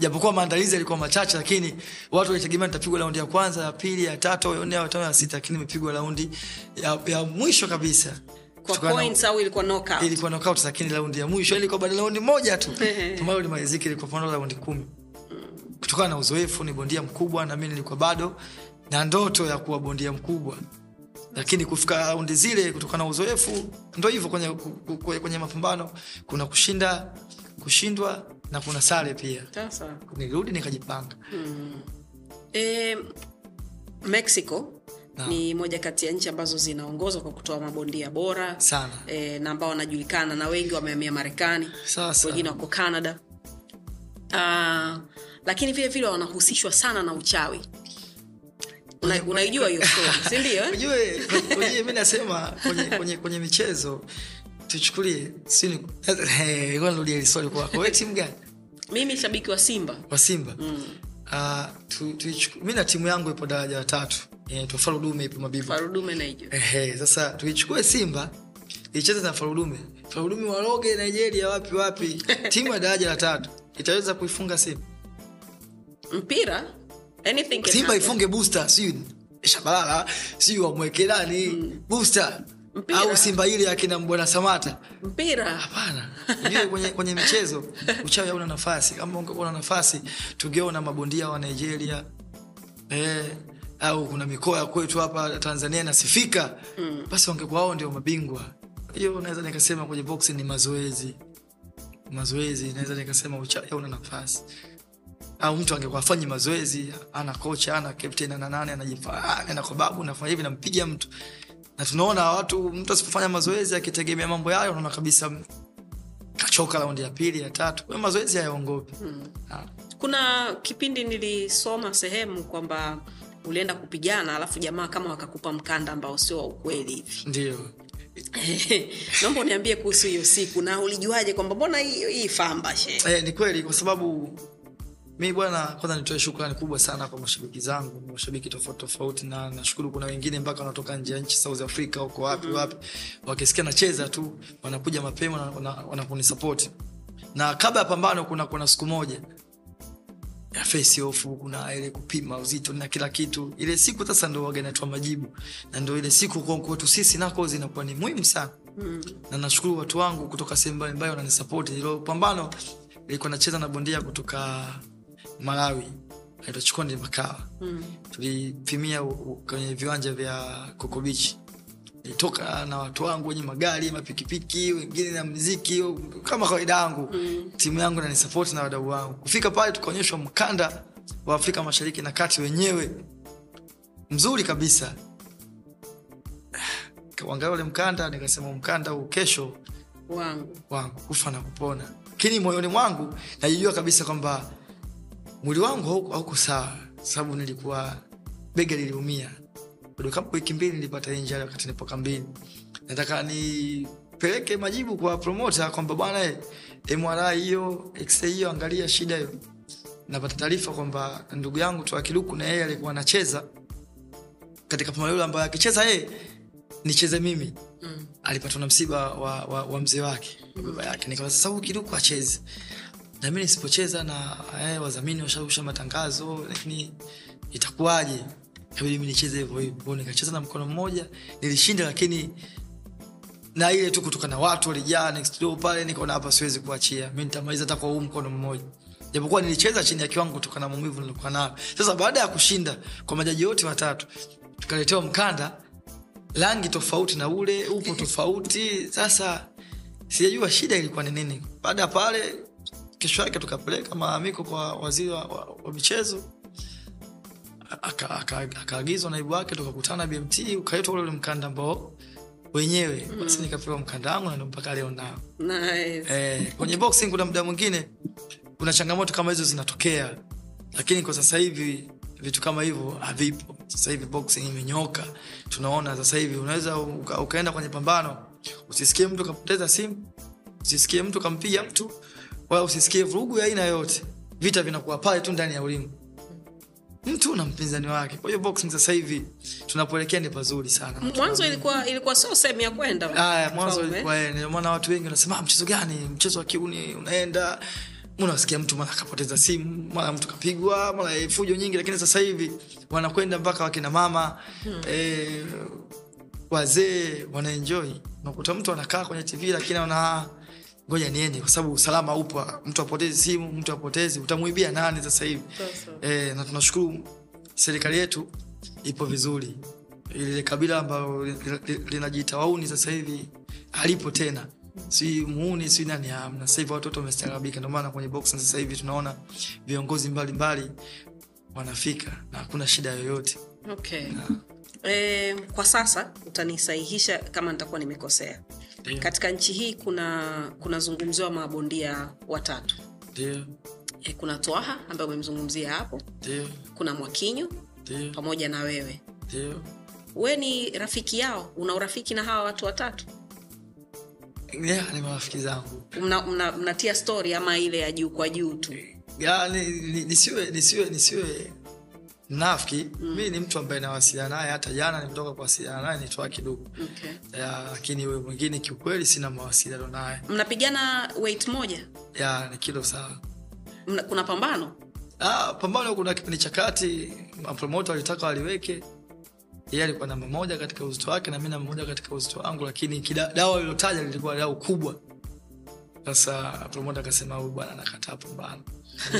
Japokuwa maandalizi yalikuwa machache lakini watu walitegemea nitapigwa raundi ya kwanza ya pili ya tatu ya nne ya tano ya sita lakini nimepigwa raundi ya, ya mwisho kabisa. Kwa points au ilikuwa knockout? Ilikuwa knockout lakini raundi ya mwisho ilikuwa baada raundi moja tu. <laughs> Ambayo limalizika ilikuwa panda raundi kumi. Kutokana na uzoefu ni bondia mkubwa na mi nilikuwa bado na ndoto ya kuwa bondia mkubwa lakini kufika raundi zile kutokana na uzoefu ndo hivyo kwenye, kwenye mapambano kuna kushinda kushindwa na kuna sare pia. Sasa nilirudi nikajipanga. E, mexico ni moja kati ya nchi ambazo zinaongozwa kwa kutoa mabondia bora sana. e, na ambao wanajulikana na wengi wamehamia marekani wengine wako canada. Uh, lakini vile vile wanahusishwa sana na uchawi Una- unaijua hiyo story <laughs> sindio eh? ujue nasema kwenye, kwenye, kwenye michezo tuchukulie <laughs> hili swali kwako. We timu gani? Mimi shabiki wa simba. Wa simba. Mm. uh, tu, tuichuku- mi na timu yangu ipo daraja la tatu. Inaitwa farudume ipo mabibu farudume Ehe, sasa tuichukue simba icheze na farudume farudume waroge nigeria wapi wapi? <laughs> Timu ya daraja la tatu. Itaweza kuifunga simba? Mpira anything can simba happen. ifunge booster siu shabalala siu wamweke nani booster. Mpira. au simba ile akina bwana samata mpira. Hapana. Kwenye, kwenye michezo. <laughs> Uchawi hauna nafasi. Kama ungekuwa na nafasi tungeona mabondia wa nigeria eh, au kuna mikoa ya kwetu hapa tanzania inasifika mm. basi wangekuwa wao ndio mabingwa. Hiyo naweza nikasema kwenye boxing ni mazoezi. Mazoezi naweza nikasema uchawi hauna nafasi au mtu angekuwa afanyi mazoezi ana kocha ana captain ana nane anajifaa nenda kwa babu nafanya hivi nampiga mtu. Na tunaona watu mtu asipofanya mazoezi akitegemea mambo yayo unaona kabisa kachoka raundi ya pili ya tatu. Kwa mazoezi hayaongopi. Ah, kuna kipindi nilisoma sehemu kwamba ulienda kupigana alafu jamaa kama wakakupa mkanda ambao sio wa ukweli hivi. Ndio. <laughs> Naomba uniambie kuhusu hiyo siku na ulijuaje kwamba mbona hii hii famba she? Eh, ni kweli kwa sababu mi bwana kwanza nitoe shukrani kubwa sana kwa mashabiki zangu mashabiki tofauti tofauti na nashukuru kuna wengine mpaka wanatoka nje ya nchi south africa huko wapi wapi. Wakisikia nacheza tu wanakuja mapema na wanakunisapoti na kabla ya pambano kuna kuna siku moja ya face off kuna ile kupima uzito na kila kitu. Ile siku sasa ndo waga inatoa majibu na ndo ile siku kwa kwetu sisi nako zinakuwa ni muhimu sana. Mm. na nashukuru watu wangu kutoka sehemu mbalimbali wananisapoti ilo pambano ilikuwa nacheza na bondia kutoka malawi. Naitwa ni makawa Mm. tulipimia kwenye viwanja vya kokobichi nilitoka na watu wangu wenye magari mapikipiki wengine na mziki kama kawaida yangu. Mm. timu yangu nanisapoti na wadau wangu. Kufika pale tukaonyeshwa mkanda wa afrika mashariki na kati wenyewe. Mzuri kabisa. Kauangalia ule mkanda nikasema mkanda huu kesho wangu. wangu kufa na kupona. Lakini moyoni mwangu najijua kabisa kwamba mwili wangu hauko, sawa sababu nilikuwa bega liliumia. Kama wiki mbili nilipata injari wakati nipo kambini nataka nipeleke majibu kwa promota kwamba bwana eh, mri hiyo x-ray hiyo angalia shida hiyo. Napata taarifa kwamba ndugu yangu toa kiluku na yeye alikuwa anacheza. Katika pambano hilo ambayo akicheza yeye nicheze mimi. Mm. alipatwa na msiba wa, wa, wa mzee wake baba yake. Nikawa sasa huyu kiduku acheze na mi nisipocheza na eh, wazamini washausha matangazo lakini itakuwaje? Kabidi mi nicheze hivyo hivyo. Nikacheza na mkono mmoja nilishinda lakini na ile tu kutoka na watu walijaa next door pale nikaona hapa siwezi kuachia. Mi nitamaliza hata kwa huu mkono mmoja. Japokuwa nilicheza chini ya kiwango kutokana na maumivu nilikuwa nayo. Sasa baada ya kushinda kwa majaji wote watatu tukaletewa mkanda rangi tofauti na ule upo tofauti. Sasa sijajua shida ilikuwa ni nini. Baada ya pale kesho yake tukapeleka malalamiko kwa waziri wa, wa, wa michezo. Akaagizwa aka, aka akaagizwa naibu wake tukakutana bmt ukaitwa ule mkanda ambao wenyewe. Basi nikapewa mkanda wangu na mpaka leo nao. Nice. eh, kwenye boxing kuna muda mwingine kuna changamoto kama hizo zinatokea. Lakini kwa sasa hivi vitu kama hivyo havipo. Sasa hivi boxing imenyoka. Tunaona sasa hivi unaweza uka, ukaenda kwenye pambano usisikie mtu kapoteza simu usisikie mtu kampiga mtu wala usisikie vurugu ya aina yoyote. Vita vinakuwa pale tu ndani ya ulingo mtu na mpinzani wake. Kwa hiyo boxing sasa hivi tunapoelekea ni pazuri sana. Mwanzo ilikuwa ilikuwa sio sehemu ya kwenda. Aya, mwanzo ilikuwa ndio maana watu wengi wanasema "Ah, mchezo gani? Mchezo wa kiuni unaenda. Unasikia mtu mara akapoteza simu mara mtu kapigwa mara fujo nyingi lakini sasa hivi wanakwenda mpaka wakina mama hmm. E, wazee wanaenjoi. unakuta mtu anakaa kwenye tv lakini ana ngoja niende kwa sababu usalama upo. Mtu apotezi simu mtu apotezi. Utamwibia nani sasa hivi? E, na tunashukuru serikali yetu ipo vizuri. Ile kabila li- linajiita wauni sasa hivi halipo tena. Si muuni si nani amna sasa hivi watoto wamestaarabika. Ndio maana kwenye boxing sasa hivi tunaona viongozi mbalimbali wanafika na hakuna shida yoyote. Okay. E, kwa sasa utanisahihisha kama nitakuwa nimekosea Ndio. katika nchi hii kuna kunazungumziwa mabondia watatu Dio. e, kuna twaha ambaye umemzungumzia hapo Dio. kuna mwakinyo Dio. pamoja na wewe Dio. we ni rafiki yao una urafiki na hawa watu watatu yeah, ni marafiki zangu mnatia mna, mna story ama ile ya juu kwa juu tu ya, ni, ni, nisiwe nisiwe nisiwe mnafiki mm. mi ni mtu ambaye nawasiliana naye hata jana nimetoka kuwasiliana naye nitoa kidogo. Okay. lakini huyo mwingine kiukweli sina mawasiliano naye. Mnapigana weight moja? Ya ni kilo sawa Mna, kuna pambano? Ah, pambano kuna kipindi cha kati mapromoto walitaka waliweke. Yeye alikuwa namba moja katika uzito wake na mi namba moja katika uzito wangu lakini dawa lilotaja lilikuwa dau kubwa. Sasa promota akasema huyu bwana nakataa pambano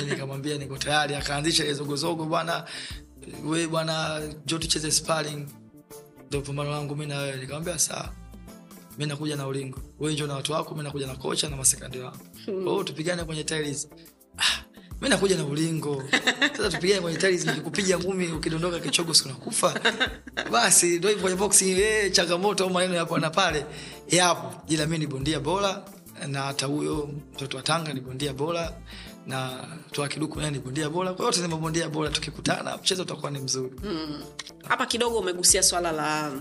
nikamwambia niko tayari akaanzisha ile zogozogo bwana we bwana jo tucheze sparring. Ndo pambano langu mi nawewe nikamwambia saa mi nakuja na ulingo. We njo na watu wako mi nakuja na kocha na masekandi wangu. Kwa hiyo tupigane kwenye tiles. Ah, mi nakuja na ulingo. Sasa tupigane kwenye tiles nikikupiga ngumi ukidondoka kichogo sikunakufa basi ndo hivo kwenye boxing eh, changamoto au maneno yapo na pale yapo. Ila mi ni bondia bora na hata huyo mtoto wa tanga ni bondia bora na toa kiduku naye ni bondia bora. Kwa yote ni mabondia bora tukikutana mchezo utakuwa ni mzuri. Mm. hapa kidogo umegusia swala la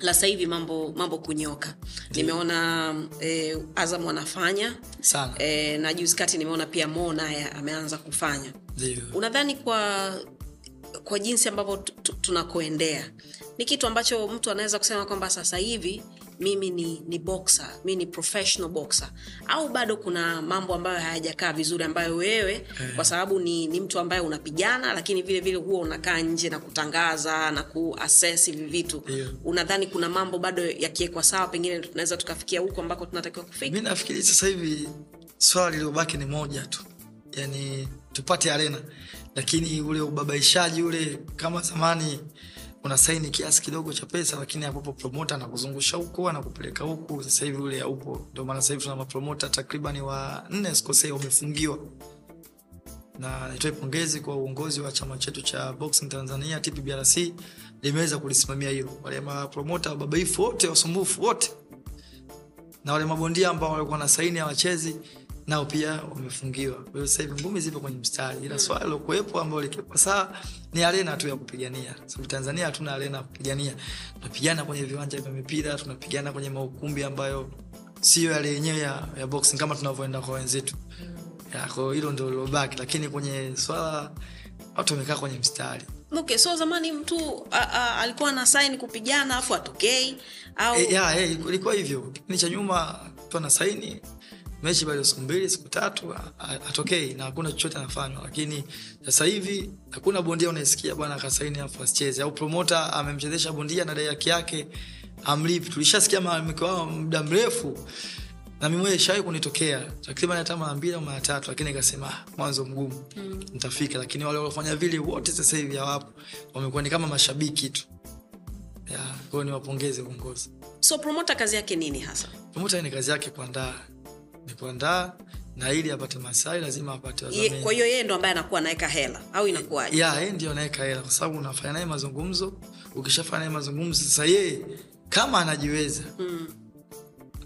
la sasa hivi mambo mambo kunyoka. Nimeona e, azam wanafanya sana. Eh, na juzi kati nimeona pia mo naye ameanza kufanya. Ndio. Unadhani kwa kwa jinsi ambavyo tu- tu- tunakoendea ni kitu ambacho mtu anaweza kusema kwamba sasa hivi mimi ni, ni boxer mi ni professional boxer. Au bado kuna mambo ambayo hayajakaa vizuri ambayo wewe kwa sababu ni, ni mtu ambaye unapigana lakini vile vile huwa unakaa nje na kutangaza na kuases hivi vitu. Yeah. unadhani kuna mambo bado yakiwekwa sawa pengine tunaweza tukafikia huko ambako tunatakiwa kufika? Mi nafikiri sasa hivi swala lililobaki ni moja tu. Yani tupate arena. Lakini ule ubabaishaji ule kama zamani una saini kiasi kidogo cha pesa lakini apopo promota anakuzungusha huku anakupeleka huku sasa hivi ule haupo. Ndio maana sasa tuna mapromota takriban wa nne sikosei wamefungiwa. Na nitoe pongezi kwa uongozi wa chama chetu cha boxing tanzania tpbrc limeweza kulisimamia hilo. Wale mapromota wababaifu wote wasumbufu wote. Na wale mabondia ambao walikuwa na saini hawachezi nao pia wamefungiwa. Kwa hiyo sasa hivi ngumi zipo kwenye mstari. Ila swala lilokuwepo ambalo likiwa sawa ni arena tu ya kupigania. Sababu tanzania hatuna arena ya kupigania. Tunapigana kwenye viwanja vya mipira tunapigana kwenye maukumbi ambayo sio yale yenyewe ya, ya boxing kama tunavyoenda kwa wenzetu. Kwa hiyo hilo ndio lilobaki. Lakini kwenye swala watu wamekaa kwenye mstari. Okay so zamani mtu a, a, alikuwa na saini kupigana afu atokei au E, ya, e, ilikuwa hivyo. Kipindi cha nyuma mtu ana saini mechi bado siku mbili siku tatu atokei na hakuna chochote anafanywa. Lakini sasa hivi hakuna bondia unaisikia bwana akasaini afu asicheze. Au promota amemchezesha bondia na dai yake yake amlipi tulishasikia malalamiko wao muda mrefu na mimi ishawai kunitokea. Takriban hata mara mbili au mara tatu lakini ikasema "Ah, mwanzo mgumu. Mm. nitafika. Lakini wale waliofanya vile wote sasa hivi hawapo. Wamekuwa ni kama mashabiki tu. Ya kwa niwapongeze uongozi. So promota kazi yake nini hasa? Promota ni kazi yake kuandaa ni kuandaa na ili apate masai lazima apate Ye, wadhamini. kwa hiyo yeye ndo ambaye anakuwa anaweka hela au inakuwaje? Ya yeye ndio anaweka hela kwa sababu unafanya naye mazungumzo. Ukishafanya naye mazungumzo sasa yeye kama anajiweza mm.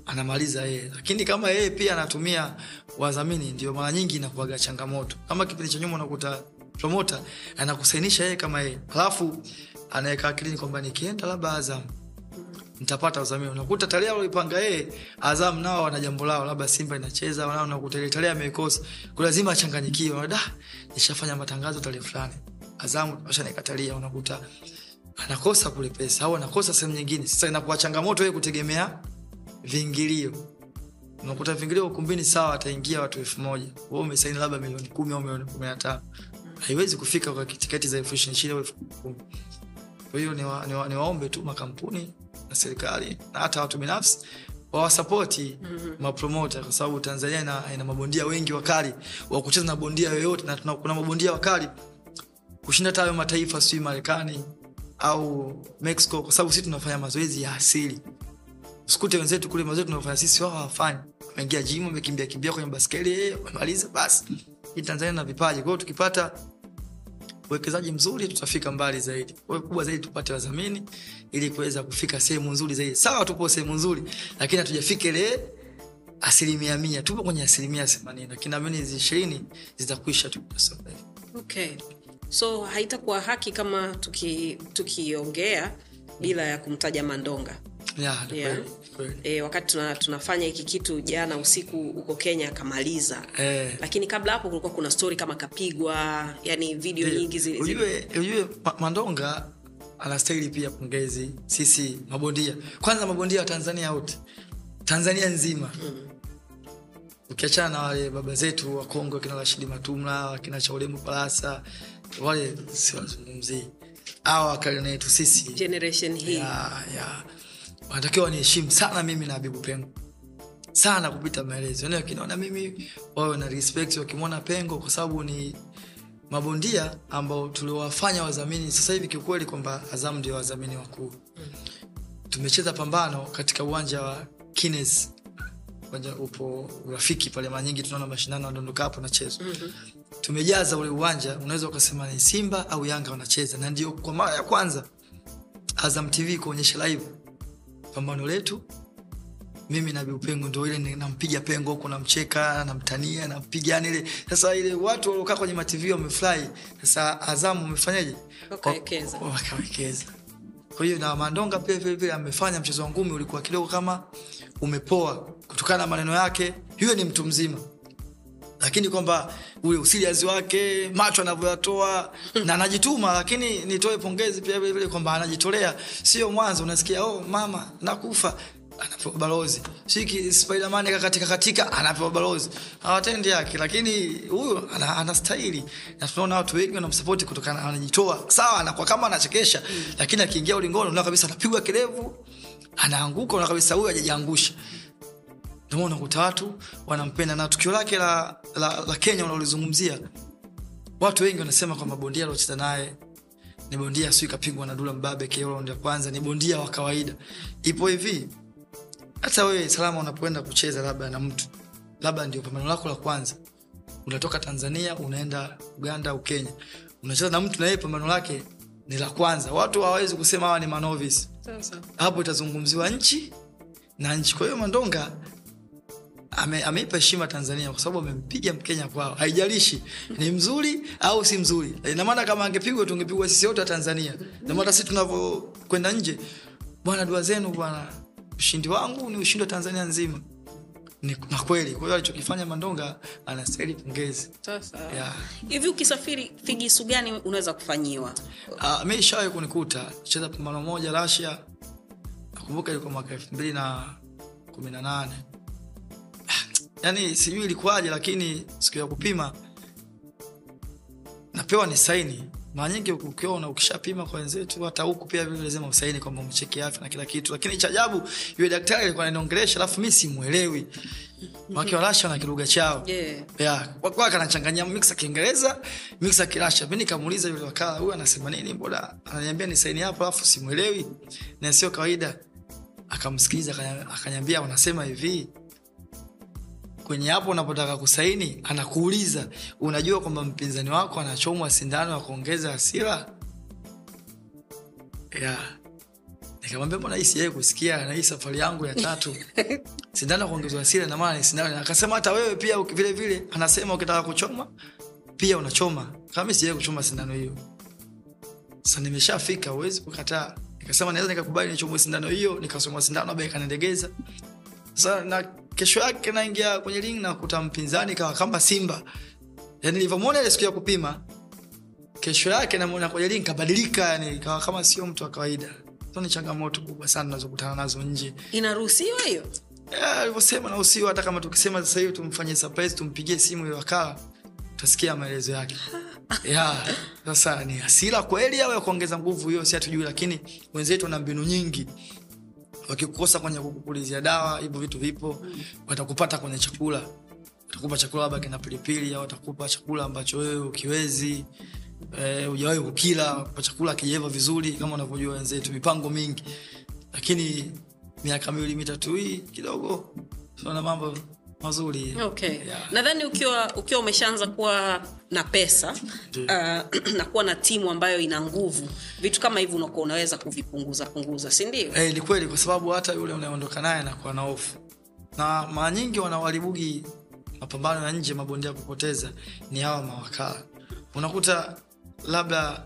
anamaliza yeye. Lakini kama yeye pia anatumia wadhamini ndio mara nyingi inakuwaga changamoto. Kama kipindi cha nyuma unakuta promota anakusainisha yeye kama yeye. Halafu anaweka akilini kwamba nikienda labda azam nitapata udhamini unakuta tarehe aloipanga yeye azam nao wana jambo lao labda simba inacheza nao unakuta ile tarehe ameikosa kwa lazima achanganyikiwe da nishafanya matangazo tarehe fulani. Azam ashanikatalia unakuta anakosa kule pesa au anakosa sehemu nyingine. Sasa inakuwa changamoto yeye kutegemea viingilio unakuta viingilio ukumbini sawa ataingia watu elfu moja. Wewe umesaini labda milioni kumi au milioni kumi na tano. Haiwezi kufika kwa tiketi za elfu ishirini au elfu kumi. Kwa hiyo niwaombe ni wa, ni tu makampuni na serikali na hata watu binafsi wawasapoti mm-hmm. mapromota kwa sababu tanzania ina, ina mabondia wengi wakali wa kucheza na bondia yoyote na tuna, kuna mabondia wakali kushinda hata hayo mataifa sijui marekani au mexico kwa sababu sisi tunafanya mazoezi ya asili. Usikute wenzetu kule mazoezi tunafanya sisi wao hawafanyi. Wameingia jimu wamekimbia kimbia kwenye baskeli eh, wamemaliza basi. Hii tanzania na vipaji. Kwao, tukipata uwekezaji mzuri tutafika mbali zaidi. Kwa kubwa zaidi tupate wadhamini ili kuweza kufika sehemu nzuri zaidi. Sawa tupo sehemu nzuri lakini hatujafika ile asilimia mia. Tupo kwenye asilimia themanini lakini naamini hizi ishirini zitakwisha tu. Okay. So haitakuwa haki kama tuki- tukiongea bila ya kumtaja mandonga Yeah. kweli. e, wakati tuna, tunafanya hiki kitu jana usiku huko kenya akamaliza Eh. lakini kabla hapo kulikuwa kuna stori kama kapigwa yani video nyingi zi, zi, ujue, ujue mandonga anastahili pia pongezi sisi mabondia kwanza mabondia wa tanzania wote tanzania nzima ukiachana na wale baba zetu wakongwe wakina rashidi matumla wakina chaulemu palasa wale siwazungumzii awa yetu sisi generation hii ya, ya. Wanatakiwa waniheshimu sana mimi na habibu pengo. Sana kupita maelezo. Yani wakinaona mimi wawe na respect wakimwona pengo kwa sababu ni mabondia ambao tuliowafanya wadhamini. Sasa hivi kiukweli kwamba azamu ndio wadhamini wakuu. Tumecheza pambano katika uwanja wa kines. Uwanja upo urafiki pale mara nyingi tunaona mashindano yanadondoka hapo nachezwa mm-hmm. tumejaza ule uwanja unaweza ukasema ni simba au yanga wanacheza. Na ndio kwa mara ya kwanza azam tv kuonyesha live pambano letu. Mimi na Biupengo ndo ile nampiga pengo huko namcheka namtania nampiga yani ile sasa ile watu waliokaa kwenye matv wamefurahi sasa azamu umefanyaje? Wakawekeza. Wakawekeza. Kwa hiyo na mandonga pia vile vile amefanya mchezo wa ngumi ulikuwa kidogo kama umepoa kutokana na maneno yake. Hiyo ni mtu mzima lakini kwamba ule usiliazi wake macho anavyoyatoa na anajituma lakini nitoe pongezi pia vile vile kwamba anajitolea. Sio mwanzo unasikia oh mama nakufa anapewa balozi. Shiki spiderman kakatika katika anapewa balozi. Hawatendi yake lakini huyu ana- na tunaona watu wengi wanamsapoti kutokana anajitoa. Sawa anakuwa kama anachekesha lakini akiingia ulingoni unaona kabisa anapigwa kirevu anaanguka unaona kabisa huyu hajajiangusha unakuta watu wanampenda. Na tukio lake la, la, la kenya unalozungumzia watu wengi wanasema kwamba bondia aliocheza naye ni bondia siu ikapigwa na dula mbabe keolo ya kwanza ni bondia wa kawaida. Ipo hivi hata wewe salama unapoenda kucheza labda na mtu labda ndio pambano lako la kwanza unatoka tanzania unaenda uganda au kenya unacheza na mtu na yeye pambano lake ni la kwanza. Watu hawawezi kusema hawa ni manovis hapo itazungumziwa nchi na nchi. Kwa hiyo mandonga ame- ameipa heshima tanzania kwa sababu amempiga mkenya kwao. Haijalishi ni mzuri au si mzuri. Inamaana kama angepigwa tungepigwa sisi wote wa tanzania. Namaana sisi tunavyokwenda nje bwana dua zenu bwana ushindi wangu ni ushindi wa tanzania nzima. Ni, na kweli. Kwa hiyo alichokifanya mandonga anastahili pongezi. Sasa hivi ukisafiri figisu gani unaweza kufanyiwa? Uh, mi ishawai kunikuta cheza pambano moja Rasia, nakumbuka ilikuwa mwaka elfu mbili na kumi na nane yani sijui ilikuwaje, lakini siku ya kupima napewa ni saini. Mara nyingi ukiona ukishapima kwa wenzetu, hata huku pia vile lazima usaini kwamba umecheki afya na kila kitu, lakini cha ajabu yule daktari alikuwa ananiongelesha, alafu mi simwelewi wake warasha na kilugha chao. Yeah. yeah. kanachanganyia mix ya kiingereza mix ya kirasha mi nikamuuliza yule wakala huyu anasema nini? Mbona ananiambia ni saini hapo alafu simwelewi na sio kawaida. Akamsikiliza akanyambia wanasema hivi kwenye hapo unapotaka kusaini anakuuliza. Unajua kwamba mpinzani wako anachomwa sindano ya kuongeza hasira? Yeah. nikamwambia mbona hii sijai kusikia na hii safari yangu ya tatu? <laughs> Sindano ya kuongezwa hasira namaana ni sindano akasema hata wewe pia vile vile anasema ukitaka kuchoma pia unachoma. Kama sijai kuchoma sindano hiyo. Sa nimeshafika uwezi kukataa. Nikasema naweza nikakubali nichomwe sindano hiyo nikasomwa sindano labda ikanendegeza sasa na kesho yake naingia kwenye ring na kuta mpinzani kawa kama simba. Yani nilivyomwona ile siku ya kupima kesho yake namwona kwenye ring kabadilika yani kawa kama sio mtu wa kawaida. So ni changamoto kubwa sana nazokutana nazo nje. Inaruhusiwa hiyo? Alivyosema yeah, usiwa hata kama tukisema sasa hivi tumfanye surprise tumpigie simu wakala tutasikia maelezo yake. <laughs> Ya sasa ni hasira kweli au ya kuongeza nguvu hiyo si hatujui lakini wenzetu wana mbinu nyingi wakikukosa kwenye kukupulizia dawa hivyo vitu vipo watakupata kwenye chakula. Watakupa chakula labda kina pilipili au watakupa chakula ambacho wewe ukiwezi eh, hujawahi kukila kwa chakula kijaiva vizuri kama unavyojua wenzetu mipango mingi. Lakini miaka miwili mitatu hii kidogo tunaona mambo mazuri. Okay. Yeah. nadhani ukiwa ukiwa umeshaanza kuwa na pesa uh, <clears throat> na kuwa na timu ambayo ina nguvu vitu kama hivi unakuwa unaweza kuvipunguza punguza si ndio? Eh, ni kweli kwa sababu hata yule unayeondoka naye anakuwa na hofu. Na mara nyingi wanawaribugi mapambano ya nje mabondia kupoteza ni hawa mawakala. Unakuta labda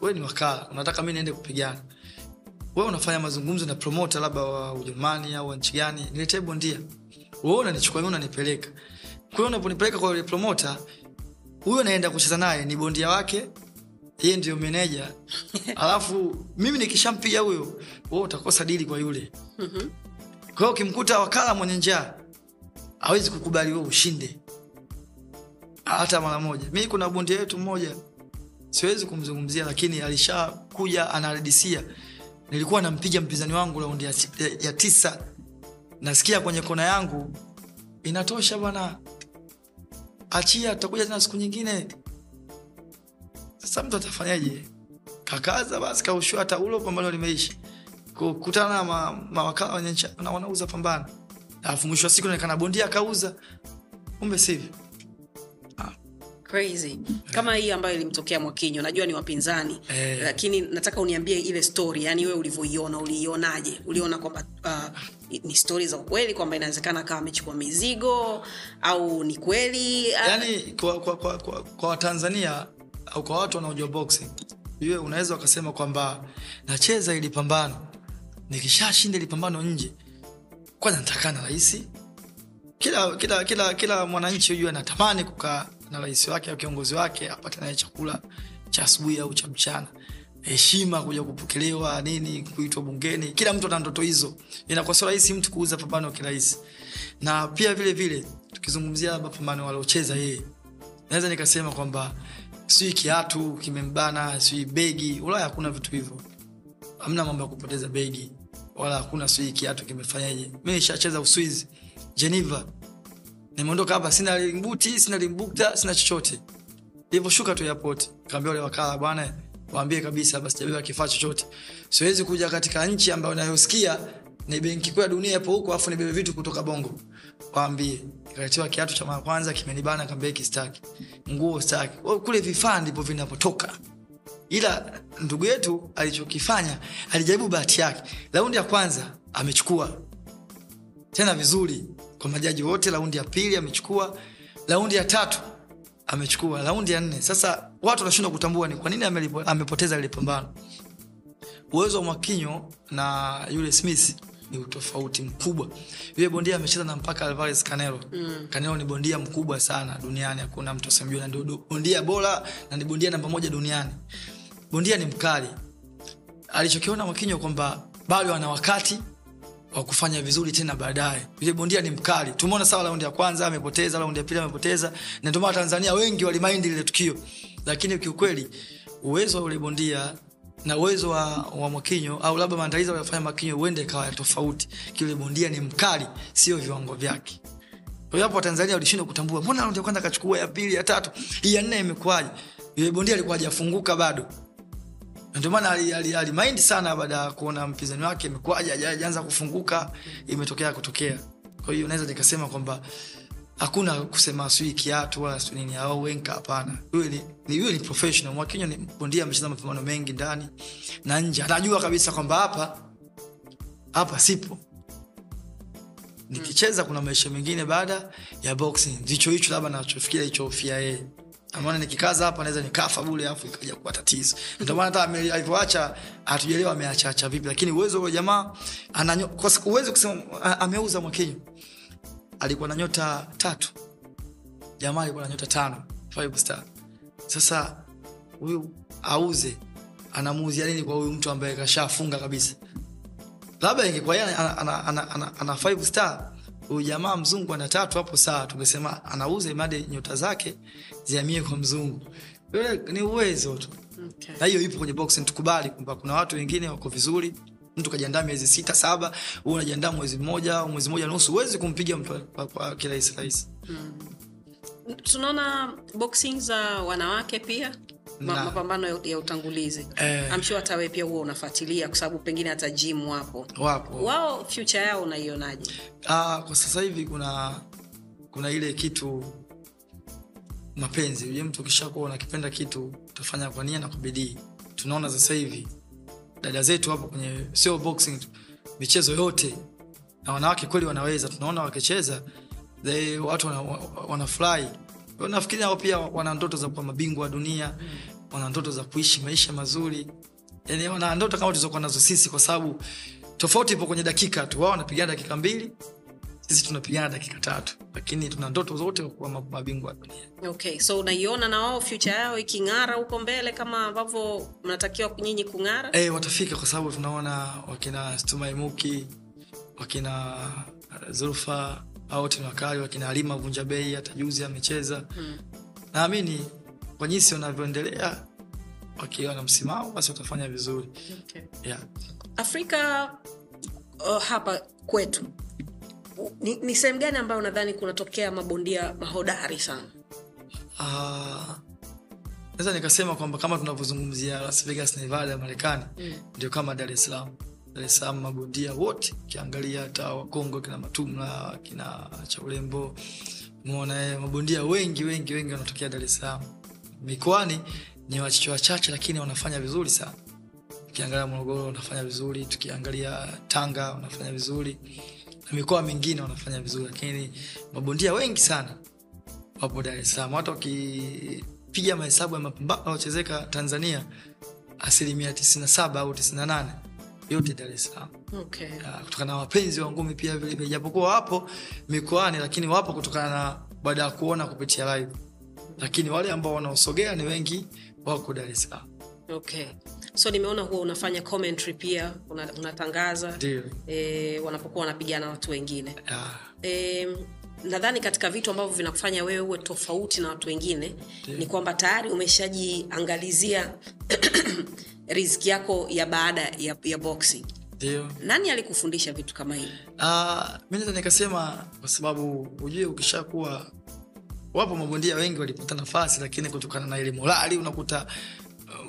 we ni wakala unataka mi niende kupigana. We unafanya mazungumzo na promota labda wa ujerumani au wa nchi gani niletee bondia we unanichukua mimi unanipeleka. Kwa hiyo unaponipeleka kwa yule promoter huyo naenda kucheza naye ni bondia wake yeye ndio meneja <laughs> alafu mimi nikishampiga huyo wewe utakosa dili kwa yule. Kwa hiyo ukimkuta wakala mwenye njaa hawezi kukubali wewe ushinde. Hata mara moja. Mi kuna bondia wetu mmoja siwezi kumzungumzia lakini alishakuja anaradisia nilikuwa nampiga mpinzani wangu raundi ya, ya, ya tisa nasikia kwenye kona yangu inatosha bwana. Achia tutakuja tena siku nyingine. Sasa mtu atafanyaje? Kakaza basi kaushua taulo pambano limeishi kukutana na ma- mawakala wenye na wanauza pambano. Alafu mwisho wa siku naonekana bondia akauza. Kumbe sivyo crazy. Kama hii ambayo ilimtokea mwakinyo najua ni wapinzani Eh. lakini nataka uniambie ile story yani wewe ulivyoiona uliionaje uliona kwamba uh, ni stori za ukweli kwamba inawezekana akawa amechukua mizigo au ni kweli? Yani kwa, kwa, kwa, kwa, kwa watanzania au kwa watu wanaojua boxing iwe unaweza wakasema kwamba nacheza ili pambano. Nikishashinda ili pambano nje kwanza nitakaa na rahisi. Kila kila kila kila mwananchi hujua anatamani kukaa na rais wake au kiongozi wake apate naye chakula cha asubuhi au cha mchana. Heshima kuja kupokelewa nini kuitwa bungeni kila mtu ana ndoto hizo. Inakuwa sio rahisi mtu kuuza pambano kirahisi. Na pia vile vile tukizungumzia mapambano waliocheza yeye naweza nikasema kwamba sijui kiatu kimembana sijui begi ulaya hakuna vitu hivyo. Hamna mambo ya kupoteza begi wala hakuna sijui kiatu kimefanyaje mi nishacheza uswizi geneva nimeondoka hapa sina limbuti sina limbukta sina chochote. Ilivyoshuka tu airport. Kaambia wale wakala bwana waambie kabisa basi jabeba kifaa chochote. Siwezi kuja katika nchi ambayo nayosikia ni benki kuu ya dunia ipo huko afu nibebe vitu kutoka bongo. Waambie. Ikaletewa kiatu cha mara kwanza kimenibana kaambia kistaki nguo staki kule vifaa ndipo vinapotoka ila ndugu yetu alichokifanya alijaribu bahati yake. Raundi ya kwanza amechukua. Tena vizuri kwa majaji wote raundi ya pili amechukua raundi ya tatu amechukua raundi ya nne. Sasa watu wanashindwa kutambua ni kwa nini amelipo- amepoteza lile pambano. Uwezo wa mwakinyo na yule smith ni utofauti mkubwa. Yule bondia amecheza na mpaka alvarez canelo. Mm. canelo ni bondia mkubwa sana duniani hakuna mtu asemjua na ndio bondia bora na ni bondia namba moja duniani. Bondia ni mkali. Alichokiona mwakinyo kwamba bado ana wakati wa kufanya vizuri tena baadaye. Yule bondia ni mkali. Tumeona sawa raundi ya kwanza amepoteza raundi ya pili amepoteza. Na ndio maana tanzania wengi walimaindi lile tukio. Lakini kiukweli uwezo wa yule bondia na uwezo wa, wa mwakinyo au labda maandalizi aliyofanya Mwakinyo huende ikawa ya tofauti. Kile bondia ni mkali sio viwango vyake. Hapo Tanzania walishindwa kutambua mbona raundi ya kwanza akachukua ya pili ya tatu ya nne imekuwaje? Yule bondia alikuwa hajafunguka bado ndio alimaindi ali, ali sana baada ya kuona mpinzani wake imekuwaje ajaanza kufunguka imetokea kutokea. Kwa naweza nikasema kwamba hakuna kusema sijui kiatu wala sijui nini wenka hapana. Huyo ni, ni, ni ni bondia amecheza mapambano mengi ndani na nje. Anajua kabisa kwamba hapa hapa sipo. Nikicheza kuna maisha mengine baada ya boxing. Ndicho hicho labda nachofikiria hichofia yeye amaona nikikaza hapa naweza nikafa bule afu ikaja kuwa tatizo. Ndio maana hata alivyoacha hatujaelewa ameachaacha vipi lakini uwezo wa jamaa huwezi kusema ameuza mwakinyo alikuwa na nyota tatu. Jamaa alikuwa na nyota tano. Five star. Sasa huyu auze anamuuzia nini kwa huyu mtu ambaye kashafunga kabisa? Labda ingekuwa yeye ana, ana, ana, ana, ana five star huyu jamaa mzungu ana tatu hapo saa tungesema anauza imadi nyota zake ziamie kwa mzungu. Ni uwezo tu. Okay. na hiyo ipo kwenye boxing tukubali kwamba kuna watu wengine wako vizuri. Mtu kajiandaa miezi sita saba huu unajiandaa mwezi mmoja au mwezi mmoja nusu huwezi kumpiga mtu kwa, kirahisi rahisi. Tunaona boxing za wanawake pia Ma, mapambano ya, ya utangulizi. Eh. I'm sure hata wewe pia huwa unafuatilia kwa sababu pengine hata gym wapo. Wapo. Wao future yao unaionaje? Ah, kwa sasa hivi kuna kuna ile kitu mapenzi. Ujue mtu ukishakuwa unakipenda kitu utafanya kwa nia na kwa bidii. Tunaona sasa hivi dada zetu hapo kwenye sio boxing michezo yote na wanawake kweli wanaweza. Tunaona wakicheza watu wanafurahi wana nafikiri nao pia wana ndoto za kuwa mabingwa wa dunia wana ndoto za kuishi maisha mazuri. Yani wana ndoto kama tulizokuwa nazo sisi kwa sababu tofauti ipo kwenye dakika tu. Wao wanapigana dakika mbili sisi tunapigana dakika tatu lakini tuna ndoto zote kuwa mabingwa wa dunia okay so unaiona na wao future yao iking'ara huko mbele kama ambavyo mnatakiwa nyinyi kung'ara e, watafika kwa sababu tunaona wakina stumaimuki wakina zulfa au wote ni wakali wakina alima vunja bei hata juzi amecheza hmm. naamini kwa jinsi wanavyoendelea wakiwa na msimamo basi watafanya vizuri okay. yeah. afrika uh, hapa kwetu ni, ni sehemu gani ambayo nadhani kunatokea mabondia mahodari sana? Naweza uh, nikasema kwamba kama tunavyozungumzia las vegas nevada ya marekani Mm. ndio kama dar es salaam. Dar es salaam mabondia wote ukiangalia hata wakongo kina matumla kina chaulembo mona eh, mabondia wengi wengi wengi wanatokea dar es salaam. Mikoani ni wachache wachache lakini wanafanya vizuri sana. Ukiangalia morogoro wanafanya vizuri. Tukiangalia tanga wanafanya vizuri na mikoa mingine wanafanya vizuri lakini mabondia wengi sana wapo dar es salaam. Hata ukipiga mahesabu ya mapambano yanayochezeka tanzania asilimia 97 au 98 yote dar es salaam. Okay. Ah, kutokana na wapenzi wa ngumi pia vile vile. Japokuwa wapo mikoani lakini wapo kutokana na baada ya kuona kupitia live. Lakini wale ambao wanaosogea ni wengi wako dar es salaam. Okay so nimeona huwa unafanya commentary pia unatangaza una e, wanapokuwa wanapigana watu wengine. Ah. e, nadhani katika vitu ambavyo vinakufanya wewe uwe tofauti na watu wengine ni kwamba tayari umeshajiangalizia <clears throat> riziki yako ya baada ya, ya boxing. Ndio. Nani alikufundisha vitu kama hivi? Uh, mi naweza nikasema kwa sababu ujue ukishakuwa wapo mabondia wengi walipata nafasi lakini kutokana na ile morali unakuta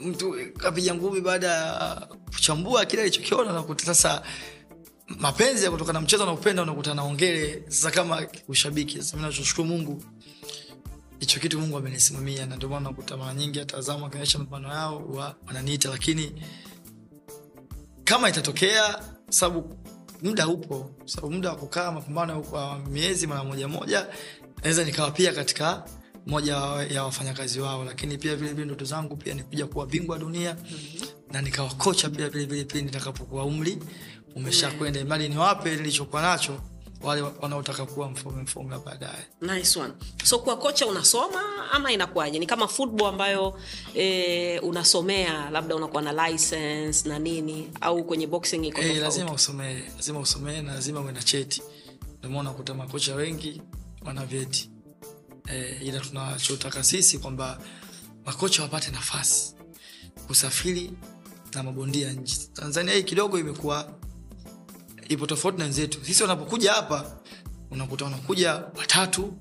mtu kapiga ngumi baada ya kuchambua kile alichokiona nakuta sasa mapenzi ya kutoka na mchezo naupenda unakuta naongele sasa kama ushabiki sasa nachoshukuru mungu. Hicho kitu mungu amenisimamia na ndio maana unakuta mara nyingi atazama akionyesha mapambano yao wa- wananiita lakini kama itatokea sababu muda upo sababu muda wa kukaa mapambano kwa miezi mara moja moja naweza nikawa pia katika moja ya wafanyakazi wao lakini pia vile vile ndoto zangu pia ni kuja kuwa bingwa dunia. Mm-hmm. na nikawa kocha pia vilevile vile pindi nitakapokuwa umri umesha kwenda. Imali niwape nilichokuwa nacho wale wanaotaka kuwa mfome mfome baadaye. Nice one. So kuwa kocha unasoma ama inakuwaje? Ni kama football ambayo e, unasomea labda unakuwa na license na nini au kwenye boxing iko Eh, tofauti? lazima usomee lazima usomee na lazima uwe na cheti. Ndio maana unakuta makocha wengi wana vyeti eh, ila tunachotaka sisi kwamba makocha wapate nafasi kusafiri na mabondia nje tanzania hii kidogo imekuwa ipo tofauti na wenzetu. Sisi wanapokuja hapa unakuta wanakuja watatu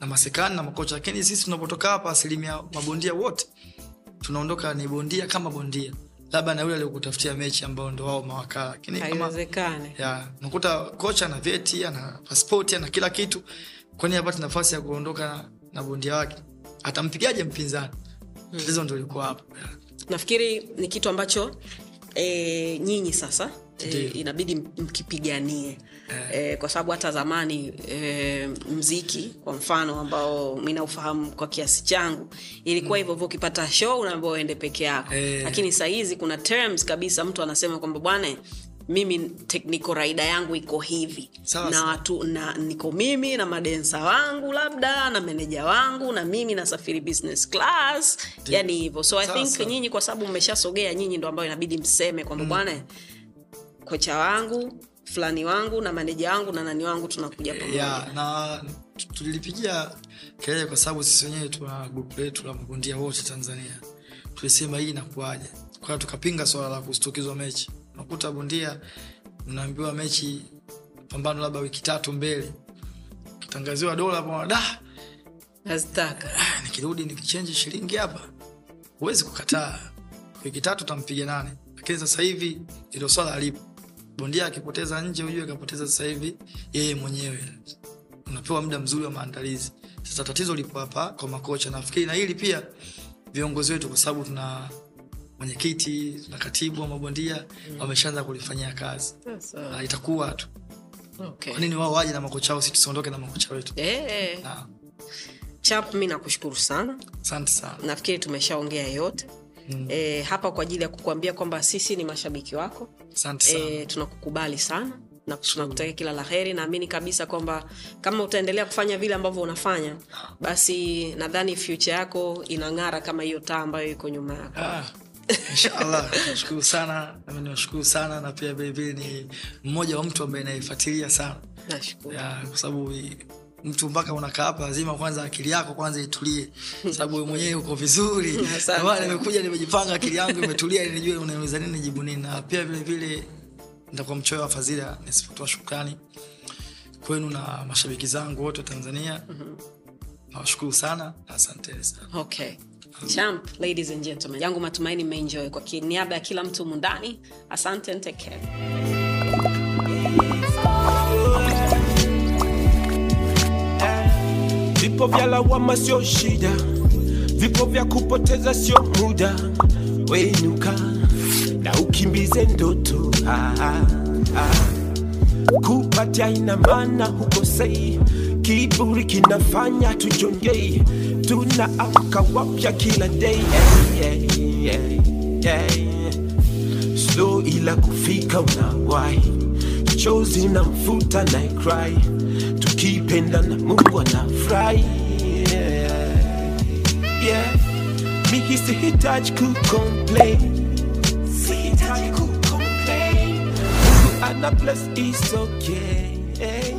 na masekani na makocha. Lakini sisi tunapotoka hapa asilimia mabondia wote tunaondoka ni bondia kama bondia. Labda na yule aliyokutafutia mechi ambao ndo wao mawakala. Lakini unakuta kocha ana vyeti ana paspoti ana kila kitu kwani apate nafasi ya kuondoka na, bondia wake? Atampigaje mpinzani? Tatizo ndo likuwa hapa nafikiri ni kitu ambacho e, nyinyi sasa e, inabidi mkipiganie. E, kwa sababu hata zamani e, mziki kwa mfano ambao mi naufahamu kwa kiasi changu ilikuwa hivyo hivyo ukipata show unaambia uende peke yako. E. lakini sahizi kuna terms kabisa mtu anasema kwamba bwana mimi niko raida yangu iko hivi. Sawa, na watu na niko mimi na madensa wangu labda na meneja wangu na mimi nasafiri business class. Yani hivyo. So i think nyinyi kwa sababu mmeshasogea nyinyi ndo ambayo inabidi mseme kwamba bwana kocha wangu fulani wangu na maneja wangu na nani wangu tunakuja pamoja. ya na tulipigia kelele kwa sababu sisi wenyewe tuna grupu letu la mabondia wote tanzania. Tulisema hii inakuaje kwa tukapinga swala la kustukizwa mechi unakuta bondia mnaambiwa mechi pambano labda wiki tatu mbele. Kitangaziwa dola nazitaka. Ah, nikirudi nikichenji shilingi hapa. Huwezi kukataa. Wiki tatu tampiga nane. Lakini sasa hivi ilo swala alipo bondia akipoteza nje ujue kapoteza sasa hivi yeye mwenyewe. Unapewa muda mzuri wa maandalizi. Sasa tatizo lipo hapa kwa makocha. Nafikiri na hili pia viongozi wetu kwa sababu tuna mwenyekiti na katibu wa mabondia wameshaanza kulifanyia kazi. Na itakuwa tu. Okay. kwanini wao waje na makocha ao si tusiondoke na makocha wetu? Hey. Chap mi nakushukuru sana. Asante sana. Nafikiri tumeshaongea yote. Mm. e, hapa kwa ajili ya kukuambia kwamba sisi ni mashabiki wako. E, tunakukubali sana na tunakutakia kila la heri. Naamini kabisa kwamba kama utaendelea kufanya vile ambavyo unafanya basi nadhani future yako inang'ara kama hiyo taa ambayo iko nyuma yako. Ah, inshallah nashukuru sana nami niwashukuru sana na pia vilevile ni mmoja wa mtu ambaye naifuatilia sana. Kwa sababu mtu mpaka unakaa hapa lazima kwanza akili yako kwanza itulie. Sababu mwenyewe uko vizuri. <laughs> Nimekuja nimejipanga akili yangu imetulia nijue unauliza nini jibu nini. Na pia vilevile vile nitakuwa mchoyo wa fadhila nisipotoa shukrani kwenu na mashabiki zangu wote tanzania. Nawashukuru sana na asanteni sana. Okay champ ladies and gentlemen. Yangu matumaini mmeenjoy. Kwa niaba ya kila mtu mundani asante and take care. Vipo vya lawama sio shida vipo vya kupoteza sio muda. Wenuka na ukimbize ndoto. Ah, ah, ah. kupatia ina maana hukosei. Kiburi kinafanya tujongei tuna amka wapya kila day yeah, yeah, yeah, yeah. slow ila kufika unawai chozi na mfuta na cry tukipenda na mungu anafurahi yeah, yeah. miki sihitaji kucomplain sihitaji kucomplain mungu ana bless is okay hey.